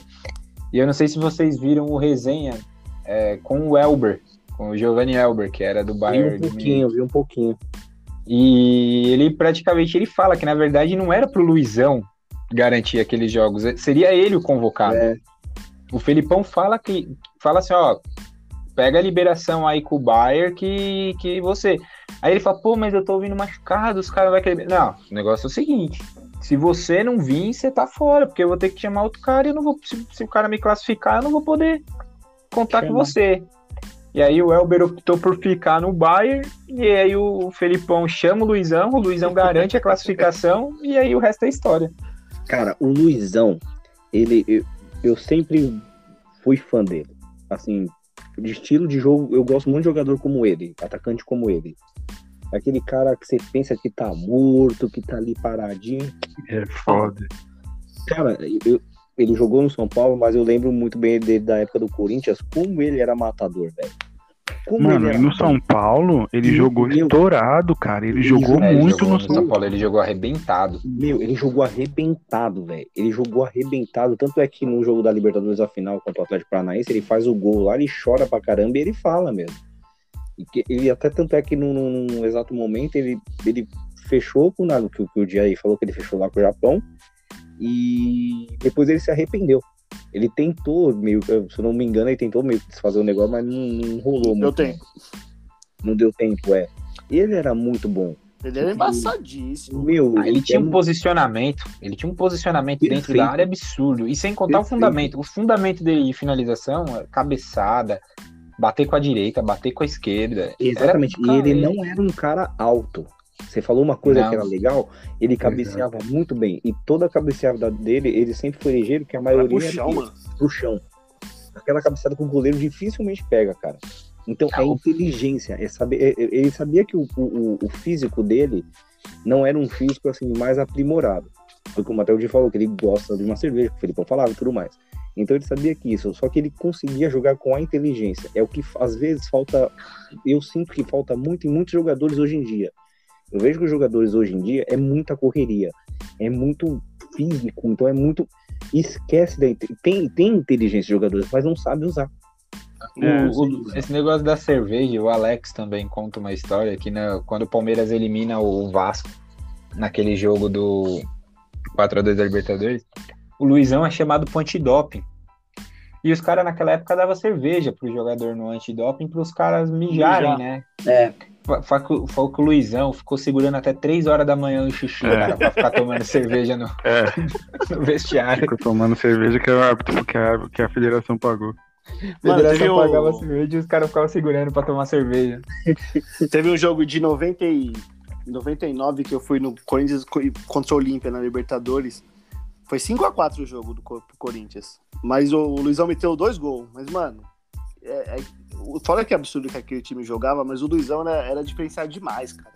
E eu não sei se vocês viram o resenha é, com o Elber, com o Giovanni Elber, que era do Bayern. Vi um pouquinho, vi um pouquinho. E ele praticamente ele fala que na verdade não era para o Luizão garantir aqueles jogos, seria ele o convocado. É o Felipão fala que fala assim, ó, pega a liberação aí com o Bayer que, que você. Aí ele fala, pô, mas eu tô ouvindo machucado, os caras vão querer. Não, o negócio é o seguinte: se você não vir, você tá fora, porque eu vou ter que chamar outro cara e eu não vou. Se, se o cara me classificar, eu não vou poder contar Chama. com você. E aí o Elber optou por ficar no Bayern, e aí o Felipão chama o Luizão, o Luizão garante a classificação, e aí o resto é história. Cara, o Luizão, ele, eu sempre fui fã dele. Assim, de estilo de jogo, eu gosto muito de jogador como ele, atacante como ele. Aquele cara que você pensa que tá morto, que tá ali paradinho. É foda. Cara, eu, ele jogou no São Paulo, mas eu lembro muito bem dele da época do Corinthians, como ele era matador, velho. Como Mano, e no São Paulo, ele meu, jogou meu, estourado, cara. Ele isso, jogou é, muito jogou no São Paulo. Ele jogou arrebentado. Meu, ele jogou arrebentado, velho. Ele jogou arrebentado. Tanto é que no jogo da Libertadores, a final contra o Atlético Paranaense, ele faz o gol lá, ele chora pra caramba e ele fala mesmo. E que, ele até tanto é que num, num, exato momento ele, ele fechou com o que, que o Dia aí falou que ele fechou lá com o Japão. E depois ele se arrependeu. Ele tentou, meio, se eu não me engano, ele tentou meio que desfazer o negócio, mas não, não rolou não muito. Deu tempo. Não deu tempo, é. Ele era muito bom. Ele era embaçadíssimo. Meu, ah, ele tinha um posicionamento. Ele tinha um posicionamento Perfeito. dentro da área absurdo. E sem contar Perfeito. o fundamento. O fundamento de finalização, cabeçada, bater com a direita, bater com a esquerda. Exatamente. Era... E ele não era um cara alto. Você falou uma coisa não. que era legal, ele cabeceava Exato. muito bem. E toda a cabeceada dele, ele sempre foi ligeiro, que a maioria pro chão, mano. pro chão. Aquela cabeceada que o goleiro dificilmente pega, cara. Então é inteligência, é saber. É, é, ele sabia que o, o, o, físico dele não era um físico assim mais aprimorado. Foi como até o Di falou, que ele gosta de uma cerveja, que o Felipão falava e tudo mais. Então ele sabia que isso, só que ele conseguia jogar com a inteligência. É o que às vezes falta, eu sinto que falta muito em muitos jogadores hoje em dia. Eu vejo que os jogadores hoje em dia é muita correria, é muito físico, então é muito. Esquece da. Tem, tem inteligência de jogadores, mas não sabe usar. É, o, o, esse negócio da cerveja, o Alex também conta uma história que né, quando o Palmeiras elimina o Vasco naquele jogo do 4x2 da Libertadores, o Luizão é chamado pro antidoping. E os caras naquela época davam cerveja pro jogador no antidoping para os caras mijarem, né? É. Foi que o Luizão ficou segurando até 3 horas da manhã no xixi, é. cara, pra ficar tomando cerveja no, é. no vestiário. Ficou tomando cerveja que, é que, a, que a federação pagou. A federação Mano, pagava o... cerveja e os caras ficavam segurando pra tomar cerveja. Teve um jogo de 90 e... 99 que eu fui no Corinthians contra o Olímpia na Libertadores. Foi 5x4 o jogo do Corinthians. Mas o, o Luizão meteu dois gols. Mas, mano, é, é, fora que absurdo que aquele time jogava, mas o Luizão era, era diferenciado demais, cara.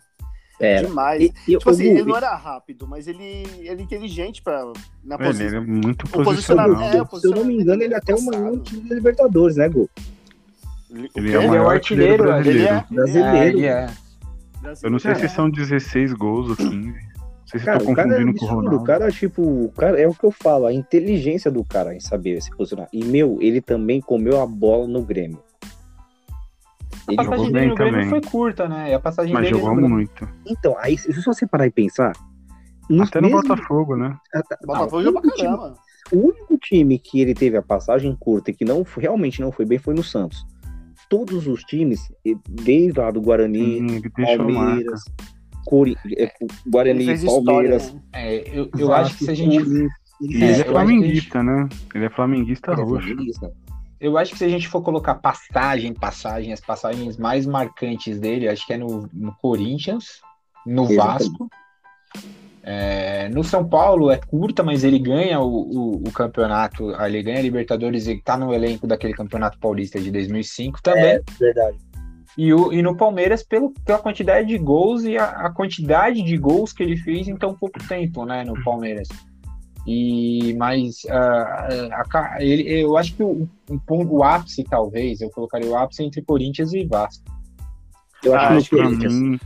Era. Demais. E- e- tipo assim, o- ele não era rápido, mas ele, ele é inteligente pra, na Ele posição. é muito O posicional. é, o se eu não me engano, ele é até o passado. maior time da Libertadores, né, Gu? Ele, o Ele é o Ele é o maior artilheiro, artilheiro Ele brasileiro. é, Brasileiro. ele é. Eu não sei É. se são 16 gols ou 15. Não sei se Cara, eu tô o cara é confundindo com o. Ronaldo. O cara, tipo, o cara, é o que eu falo, a inteligência do cara em saber se posicionar. E, meu, ele também comeu a bola no Grêmio. A Ele passagem jogou dele bem no Grêmio também. foi curta, né? E a passagem Mas dele jogou no muito. Então, aí, se você parar e pensar. Até no mesmos- Botafogo, né? Ah, tá- Botafogo não, jogou pra caramba. O único time que ele teve a passagem curta e que não realmente não foi bem foi no Santos. Todos os times, desde lá do Guarani, marca. Palmeiras, Cori... é, Guarani, fez história, Palmeiras. né? É, eu, eu acho que se a gente. Ele É, é, flamenguista, né? Ele é flamenguista ele é roxo. flamenguista. Eu acho que se a gente for colocar passagem, passagem, as passagens mais marcantes dele, acho que é no, no Corinthians, no Exatamente. Vasco. É, no São Paulo é curta, mas ele ganha o, o, o campeonato, ah, ele ganha a Libertadores e tá no elenco daquele campeonato paulista de 2005 também. Verdade. E, o, e no Palmeiras pelo, pela quantidade de gols e a, a quantidade de gols que ele fez em tão pouco tempo, né, no Palmeiras. E mas ah, a ele, eu acho que o, o, ponto- o ápice talvez eu colocaria o ápice entre Corinthians e Vasco. Eu acho Ah, que no Corinthians. mim,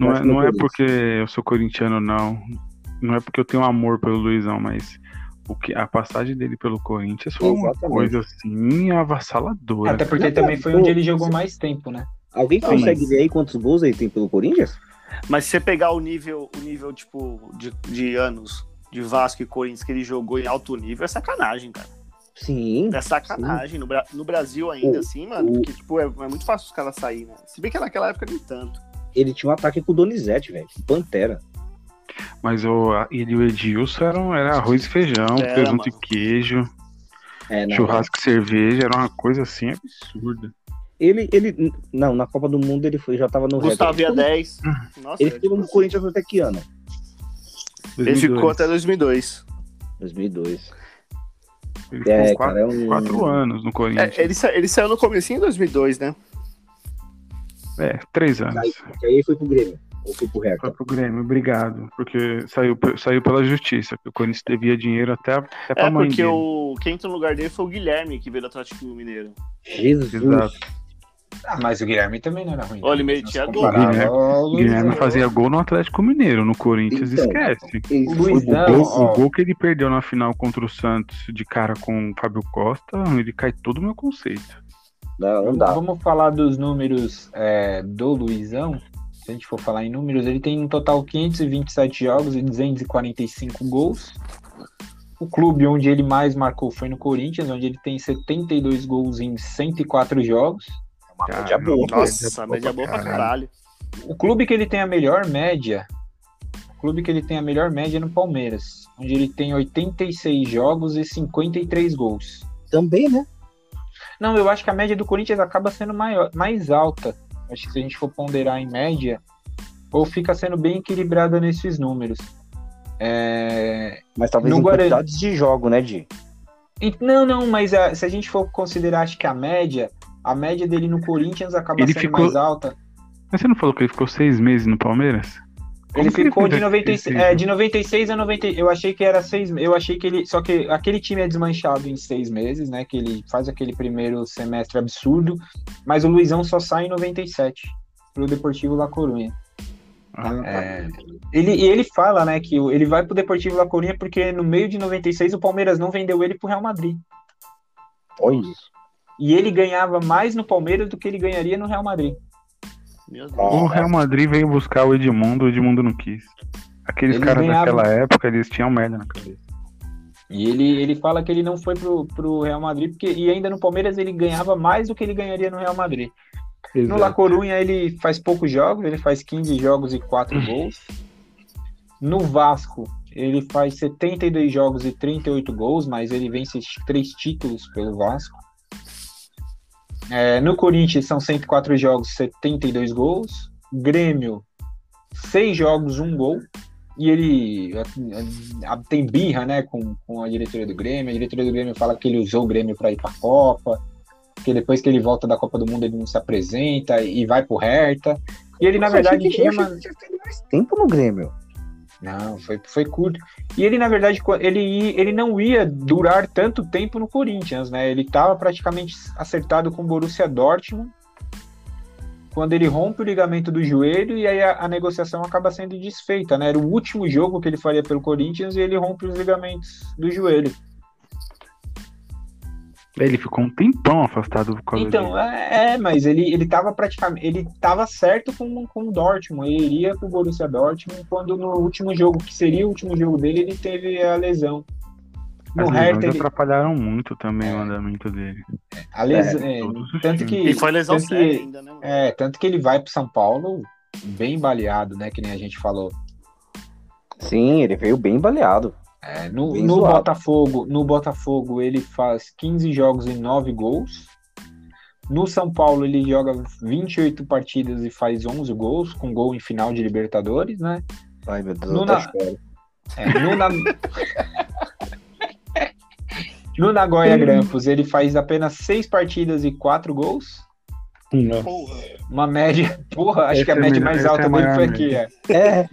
não é, que no não é porque eu sou corintiano, não. Não é porque eu tenho amor pelo Luizão, mas o que, a passagem dele pelo Corinthians foi uma Exatamente. coisa assim avassaladora. Até porque também foi onde ele jogou mais tempo, né? Alguém Não, consegue mas- ver aí quantos gols ele tem pelo Corinthians? Mas se você pegar o nível, o nível tipo, de, de anos de Vasco e Corinthians que ele jogou em alto nível, é sacanagem, cara. Sim. É sacanagem. No, Bra- no Brasil ainda, O- assim, mano, o- porque, tipo, é, é muito fácil os caras saírem, né? Se bem que naquela época nem tanto. Ele tinha um ataque com o Donizete, velho. Pantera. Mas o, ele e o Edilson eram, era arroz e feijão, Era, presunto mano. e queijo, É, não. churrasco e cerveja, era uma coisa assim absurda. Ele, ele. Não, na Copa do Mundo ele foi, já tava no Gustavo ia Bull. 10. Nossa, Ele é, ficou no Corinthians até que ano? Ele ficou 2002. até 2002. 2002. Ele ficou É, quatro, cara, é um. quatro anos no Corinthians. É, ele, sa- ele saiu no comecinho em 2002, né? É, três anos. Aí, aí foi pro Grêmio. Ou foi pro Foi Hertha. pro Grêmio, obrigado. Porque saiu, saiu pela justiça, que o Corinthians devia dinheiro até, até pra É mãe porque dele. o quem entrou no lugar dele foi o Guilherme, que veio do Atlético Mineiro. Jesus. Exato. Ah, mas o Guilherme também não era ruim. Olha, ele né? metia Se gol. Guilherme-. Guilherme fazia gol no Atlético Mineiro, no Corinthians Então, esquece. O pro O gol que ele perdeu na final contra o Santos de cara com o Fábio Costa, ele cai todo o meu conceito. Não, não Vamos, dá. vamos falar dos números é, do Luizão. Se a gente for falar em números, ele tem um total 527 jogos e 245 gols. O clube onde ele mais marcou foi no Corinthians, onde ele tem 72 gols em 104 jogos. Uma Cara, média boa. Nossa, média boa pra caralho. O clube que ele tem a melhor média, o clube que ele tem a melhor média é no Palmeiras, onde ele tem 86 jogos e 53 gols. Também, né? Não, eu acho que a média do Corinthians acaba sendo maior, mais alta. Acho que se a gente for ponderar em média, ou fica sendo bem equilibrada nesses números. É, Mas talvez No em Guarani. quantidades de jogo, né, Di? e- Não, não, mas ah, se a gente for considerar, acho que a média, a média dele no Corinthians acaba Ele sendo ficou- mais alta. Mas você não falou que ele ficou seis meses no Palmeiras? Ele Como ficou de fez 96, esse- é, de 96 a 90. Eu achei que era seis. Eu achei que ele. Só que aquele time é desmanchado em seis meses, né? Que ele faz aquele primeiro semestre absurdo. Mas o Luizão só sai em 97 pro Deportivo La Coruña. Ah, É, ele, e ele fala, né, que ele vai pro Deportivo La Coruña porque no meio de 96 o Palmeiras não vendeu ele pro Real Madrid. Olha isso. E ele ganhava mais no Palmeiras do que ele ganharia no Real Madrid. Meu Deus. O Real Madrid veio buscar o Edmundo, o Edmundo não quis. Aqueles Eles caras ganhavam- daquela época, eles tinham merda na cabeça. E ele, ele fala que ele não foi pro, pro Real Madrid porque e ainda no Palmeiras ele ganhava mais do que ele ganharia no Real Madrid. No La Coruña ele faz poucos jogos, ele faz 15 jogos e 4 gols. No Vasco ele faz 72 jogos e 38 gols, mas ele vence três títulos pelo Vasco. É, no Corinthians são 104 jogos, 72 gols. Grêmio, 6 jogos, 1 gol. E ele a- a- tem birra né, com, com a diretoria do Grêmio. A diretoria do Grêmio fala que ele usou o Grêmio para ir para a Copa que depois que ele volta da Copa do Mundo ele não se apresenta e vai pro Hertha. E ele, na Nossa, verdade, tinha feito mais tempo no Grêmio. Não, foi, foi curto. E ele, na verdade, ele, ele não ia durar tanto tempo no Corinthians, né? Ele estava praticamente acertado com o Borussia Dortmund. Quando ele rompe o ligamento do joelho e aí a, a negociação acaba sendo desfeita, né? Era o último jogo que ele faria pelo Corinthians e ele rompe os ligamentos do joelho. Ele ficou um tempão afastado por causa Então, é, é, mas ele, ele tava praticamente. Ele tava certo com, com o Dortmund. Ele iria pro Borussia Dortmund quando no último jogo, que seria o último jogo dele, ele teve a lesão. No As lesões Hertha, ele, atrapalharam muito também É. o andamento dele. a lesão, é, os tanto times. que E foi lesão tanto séria que, ainda, né? é, tanto que ele vai pro São Paulo bem baleado, né? Que nem a gente falou. Sim, ele veio bem baleado. É, no, no. Botafogo, no Botafogo ele faz 15 jogos e 9 gols. No São Paulo ele joga 28 partidas e faz 11 gols, com gol em final de Libertadores, né? Ai, meu Deus, No na-. É, no, Na- no Nagoya Grampus ele faz apenas 6 partidas e 4 gols. Porra. Uma média, porra, acho Essa que a é média mais é alta dele foi aqui. É. É,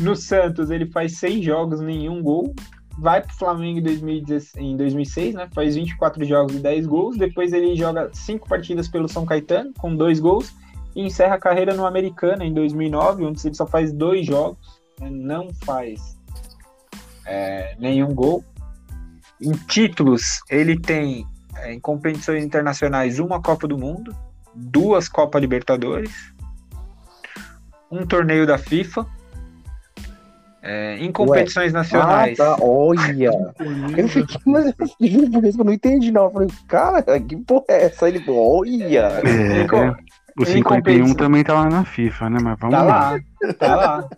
No Santos, ele faz seis jogos, nenhum gol. Vai pro Flamengo em, 2016 em 2006, né? Faz 24 jogos e 10 gols. Depois ele joga cinco partidas pelo São Caetano, com dois gols. E encerra a carreira no Americana em 2009, onde ele só faz dois jogos. né? Não faz é, nenhum gol. Em títulos, ele tem, é, em competições internacionais, uma Copa do Mundo, duas Copa Libertadores, um torneio da FIFA. É, em competições ah, nacionais. tá, olha. Eu fiquei, mas eu juro por isso que eu não entendi, não. Eu falei, cara, que porra é essa? Ele, olha. É, Em co- é. O em 51 competição. também tá lá na FIFA, né? Mas vamos Tá lá. lá, tá lá.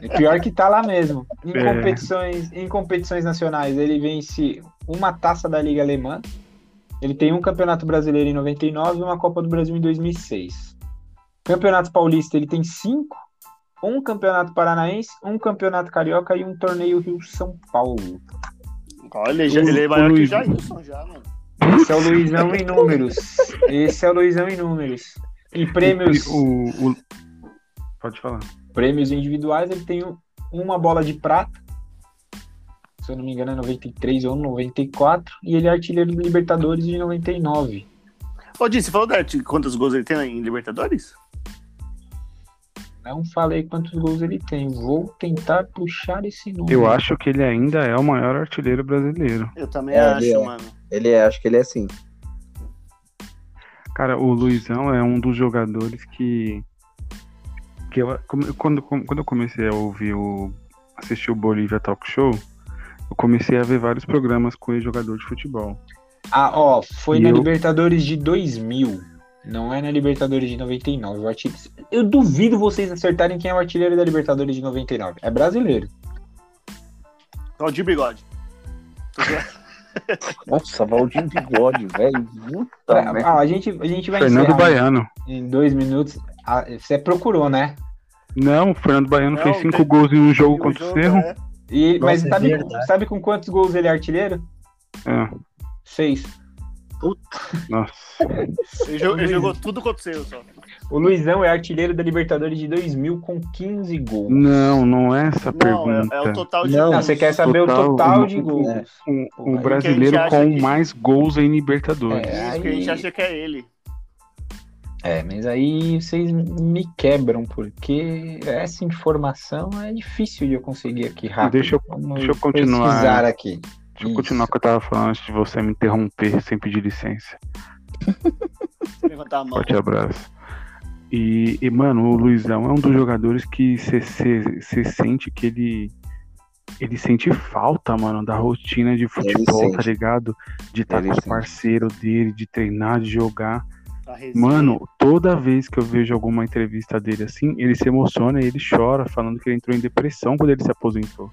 É pior que tá lá mesmo. Em É. competições, em competições nacionais, ele vence uma taça da Liga Alemã. Ele tem um Campeonato Brasileiro em 99 e uma Copa do Brasil em 2006. Campeonato Paulista, ele tem cinco. Um Campeonato Paranaense, um Campeonato Carioca e um Torneio Rio-São Paulo. Olha, já- O- ele é o maior que o Jailson já, mano. Esse é o Luizão em números. Esse é o Luizão em números. E prêmios, O, o- Pode falar. prêmios individuais, ele tem um- uma bola de prata. Se eu não me engano, é 93 ou 94. E ele é artilheiro do Libertadores de 99. Ô, Di, você falou da, quantos gols ele tem em Libertadores? Não falei quantos gols ele tem. Vou tentar puxar esse número. Eu acho que ele ainda é o maior artilheiro brasileiro. Eu também É, acho, ele é. mano. Ele é, acho que ele é assim. Cara, o Luizão é um dos jogadores que. que eu, quando, quando eu comecei a ouvir o. assistir o Bolívia Talk Show, eu comecei a ver vários programas com esse jogador de futebol. Ah, ó, foi E na eu- Libertadores de 2000. Não é na Libertadores de 99. O artilheiro... Eu duvido vocês acertarem quem é o artilheiro da Libertadores de 99. É brasileiro. Valdir Bigode. Nossa, Valdir Bigode, velho. Puta merda. Ah, a, gente, a gente vai Fernando Baiano. em dois minutos. Ah, você procurou, né? Não, o Fernando Baiano Não, fez cinco tem- gols em um jogo contra o Cerro. é- E, mas Nossa, é sabe, sabe com quantos gols ele é artilheiro? É, Seis. Nossa. Ele, jogou, ele jogou tudo contra o seu só. O Luizão é artilheiro da Libertadores de 2000 com 15 gols. Não, não é essa Não, pergunta. é, é o total de Não, Não, gols. você quer saber o Total, total uma- de gols. é. Um, um aí brasileiro com que- mais gols em Libertadores. É. Isso que a gente Aí- acha que é ele. É, mas aí vocês me quebram, porque essa informação é difícil de eu conseguir aqui rápido. Deixa eu- Vamos deixa eu continuar. pesquisar aqui. Deixa eu continuar o que eu tava falando antes de você me interromper sem pedir licença. Levantar a mão. Forte abraço. E, e, mano, o Luizão é um dos jogadores que você sente que ele. Ele sente falta, mano, da rotina de futebol, tá ligado? De estar Ele com os parceiros dele, de treinar, de jogar. Mano, toda vez que eu vejo alguma entrevista dele assim, ele se emociona e ele chora, falando que ele entrou em depressão quando ele se aposentou.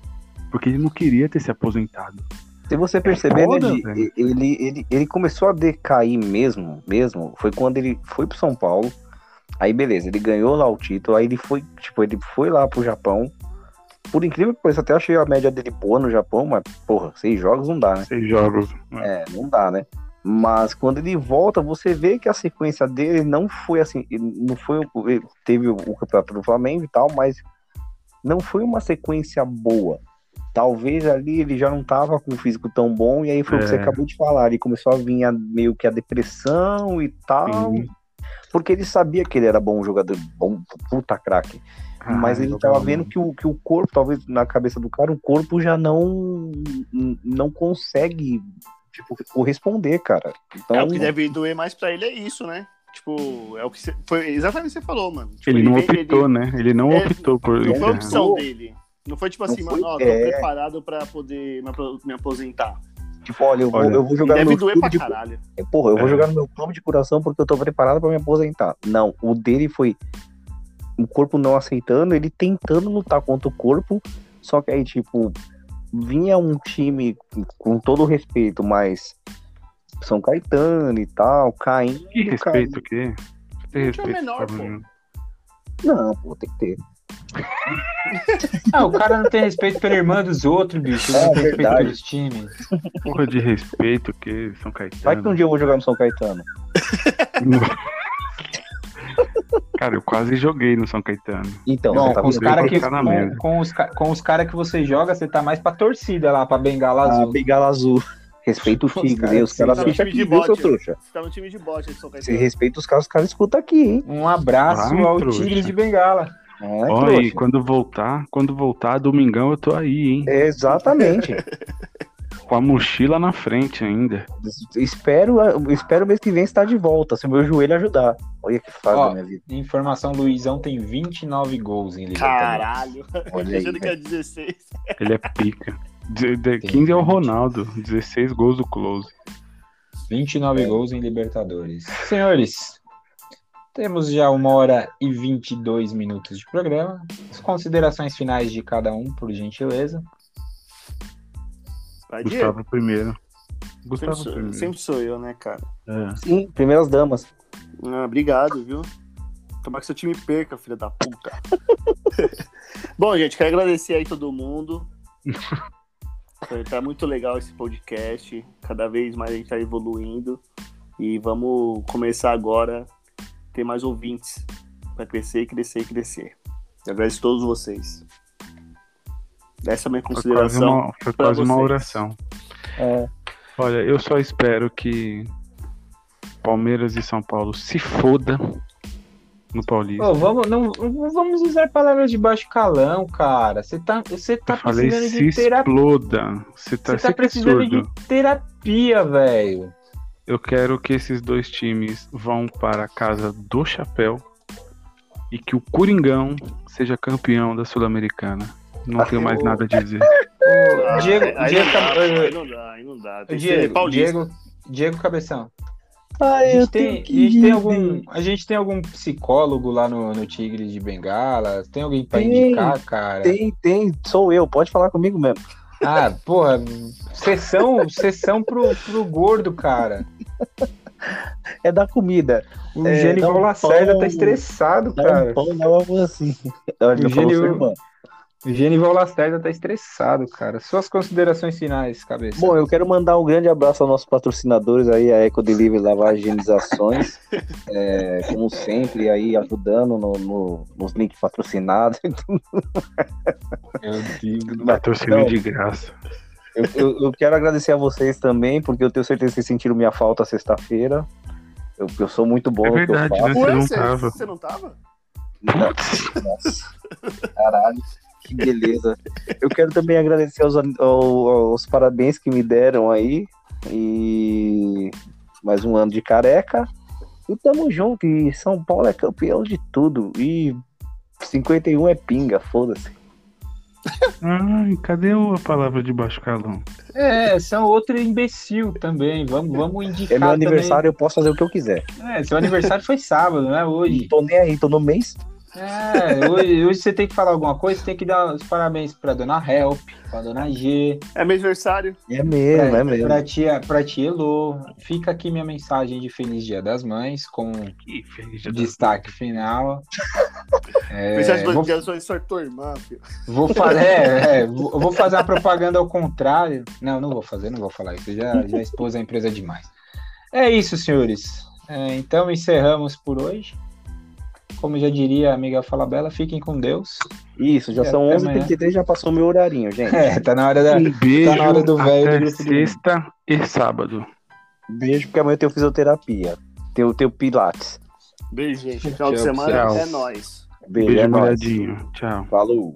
Porque ele não queria ter se aposentado. Se você perceber, né, foda, Di, velho. ele, ele, ele começou a decair mesmo, mesmo, foi quando ele foi pro São Paulo. Aí beleza, ele ganhou lá o título, aí ele foi, tipo, ele foi lá pro Japão. Por incrível que pareça, até achei a média dele boa no Japão, mas, porra, seis jogos não dá, né? Seis jogos. É, não dá, né? Mas quando ele volta, você vê que a sequência dele não foi assim, não foi teve o campeonato do Flamengo e tal, mas não foi uma sequência boa. Talvez ali ele já não tava com o físico tão bom, e aí foi é. o que você é. acabou de falar, ele começou a vir a, meio que a depressão e tal. Sim. Porque ele sabia que ele era bom jogador, bom puta craque. Ah, mas ele tava vendo que o, que o corpo, talvez na cabeça do cara, o corpo já não não consegue tipo, corresponder, cara. Então... É, o que deve doer mais pra ele é isso, né? Tipo, é o que você, foi exatamente o que você falou, mano. Tipo, ele, ele, não optou, ele, né? Ele não é, optou por Não foi a opção dele. Não foi tipo assim, foi, mano, ó, tô é... preparado pra poder me aposentar. Tipo, olha, eu vou, olha, eu vou jogar no meu clube de... caralho. É, porra, eu é. vou jogar no meu clube de coração porque eu tô preparado pra me aposentar. Não, o dele foi o corpo não aceitando, ele tentando lutar contra o corpo, só que aí, tipo, vinha um time com todo o respeito, mas São Caetano e tal, caindo. Que respeito o quê? Tem respeito. Menor, pô. Não, pô, tem que ter. Ah, o cara não tem respeito pela irmã dos outros, bicho. É, não tem respeito pelos times. Porra de respeito que São Caetano. Vai que um dia eu vou jogar no São Caetano. Cara, eu quase joguei no São Caetano. Então, Bom, com, os cara que, com, com, os, com os caras que você joga, você tá mais pra torcida lá, pra Bengala Azul. Ah, Bengala Azul. Respeita o Tigre, os caras assistem aqui, viu, seu trouxa? Você tá no time de bote São Caetano. Se respeita os caras, os caras escutam aqui, hein? Um abraço ao trouxa. Tigre de Bengala. É, Olha, e quando voltar, quando voltar, domingão eu tô aí, hein? exatamente. Com a mochila na frente ainda. Espero, espero mês que vem estar de volta, se o meu joelho ajudar. Olha que faz da minha vida. Informação, Luizão tem 29 gols em Libertadores. Caralho. Olha aí, que é 16. Ele é pica. De, de, 15 é o Ronaldo, 16 gols do Close. 29 é. gols em Libertadores. Senhores, temos já uma hora e 22 minutos de programa. As considerações finais de cada um, por gentileza. Vai, Gustavo primeiro. Gustavo sempre, primeiro. Sempre sou eu, né, cara? É. Sim, primeiras damas. Ah, obrigado, viu? Tomar que seu time perca, filha da puta. Bom, gente, quero agradecer aí todo mundo. tá muito legal esse podcast. Cada vez mais a gente tá evoluindo. E vamos começar agora ter mais ouvintes para crescer, crescer, crescer. Eu agradeço a todos vocês. Essa é a minha consideração. Foi quase uma, uma oração. É. Olha, eu só espero que Palmeiras e São Paulo se foda no Paulista. Oh, vamos, não, vamos usar palavras de baixo calão, cara. Você tá, você tá falei, precisando de terapia. Exploda. Você tá, tá precisando de terapia, velho. Eu quero que esses dois times vão para a casa do chapéu e que o Coringão seja campeão da Sul-Americana. Não tenho mais nada a dizer. O Diego, Diego, aí não dá, aí não dá. Diego, Diego, Diego Cabeção. Ah, a, gente tem, a, gente tem algum, a gente tem algum psicólogo lá no, no Tigre de Bengala? Tem alguém pra tem, indicar, cara? Tem, tem. Sou eu. Pode falar comigo mesmo. Ah, porra. Sessão, sessão pro, pro gordo, cara. É da comida. O é, Gênio Lacerda tá estressado, cara. Um pão, uma assim. o Gênio, o Genival Lacerda tá estressado, cara. Suas considerações finais, cabeça. Bom, eu quero mandar um grande abraço aos nossos patrocinadores aí, a Eco Delivery Lavagenizações. é, como sempre, aí ajudando no, no, nos links patrocinados. Meu Deus, patrocínio de graça. Eu, eu, eu, quero agradecer a vocês também, porque eu tenho certeza que vocês sentiram minha falta sexta-feira. Eu, eu sou muito bom é verdade, no que eu faço. Né? Você, não tava. Você não tava? Nossa, caralho. Que beleza. Eu quero também agradecer aos, aos, aos, parabéns que me deram aí. E mais um ano de careca. E tamo junto. E São Paulo é campeão de tudo. E 51 é pinga, foda-se. Ai, cadê a palavra de baixo calão? É, são outro imbecil também. Vamos, vamos indicar. É meu aniversário, também. eu posso fazer o que eu quiser. É, seu aniversário foi sábado, não é hoje. Não tô nem aí, tô no mês. É, hoje, hoje, você tem que falar alguma coisa, você tem que dar os parabéns pra dona Help, pra dona G. É meu aniversário. É mesmo, pra, é mesmo. Pra tia, pra tia Elo. Fica aqui minha mensagem de Feliz Dia das Mães, com destaque final. É, mensagem vou, dia das tua irmã, filho. Vou fazer, é, é, vou, vou fazer a propaganda ao contrário. Não, não vou fazer, não vou falar isso. Eu já, já expôs a empresa demais. É isso, senhores. É, então encerramos por hoje como já diria a amiga Falabella, fiquem com Deus. Isso, já são 11h33, já passou meu horarinho, gente. É, tá na hora da. Um beijo, tá na hora do velho. Sexta e sábado. Beijo, porque amanhã eu tenho fisioterapia. Tenho, tenho Pilates. Beijo, gente. Final de semana tchau. é nóis. Beijo, é Beijo é Tchau. Falou.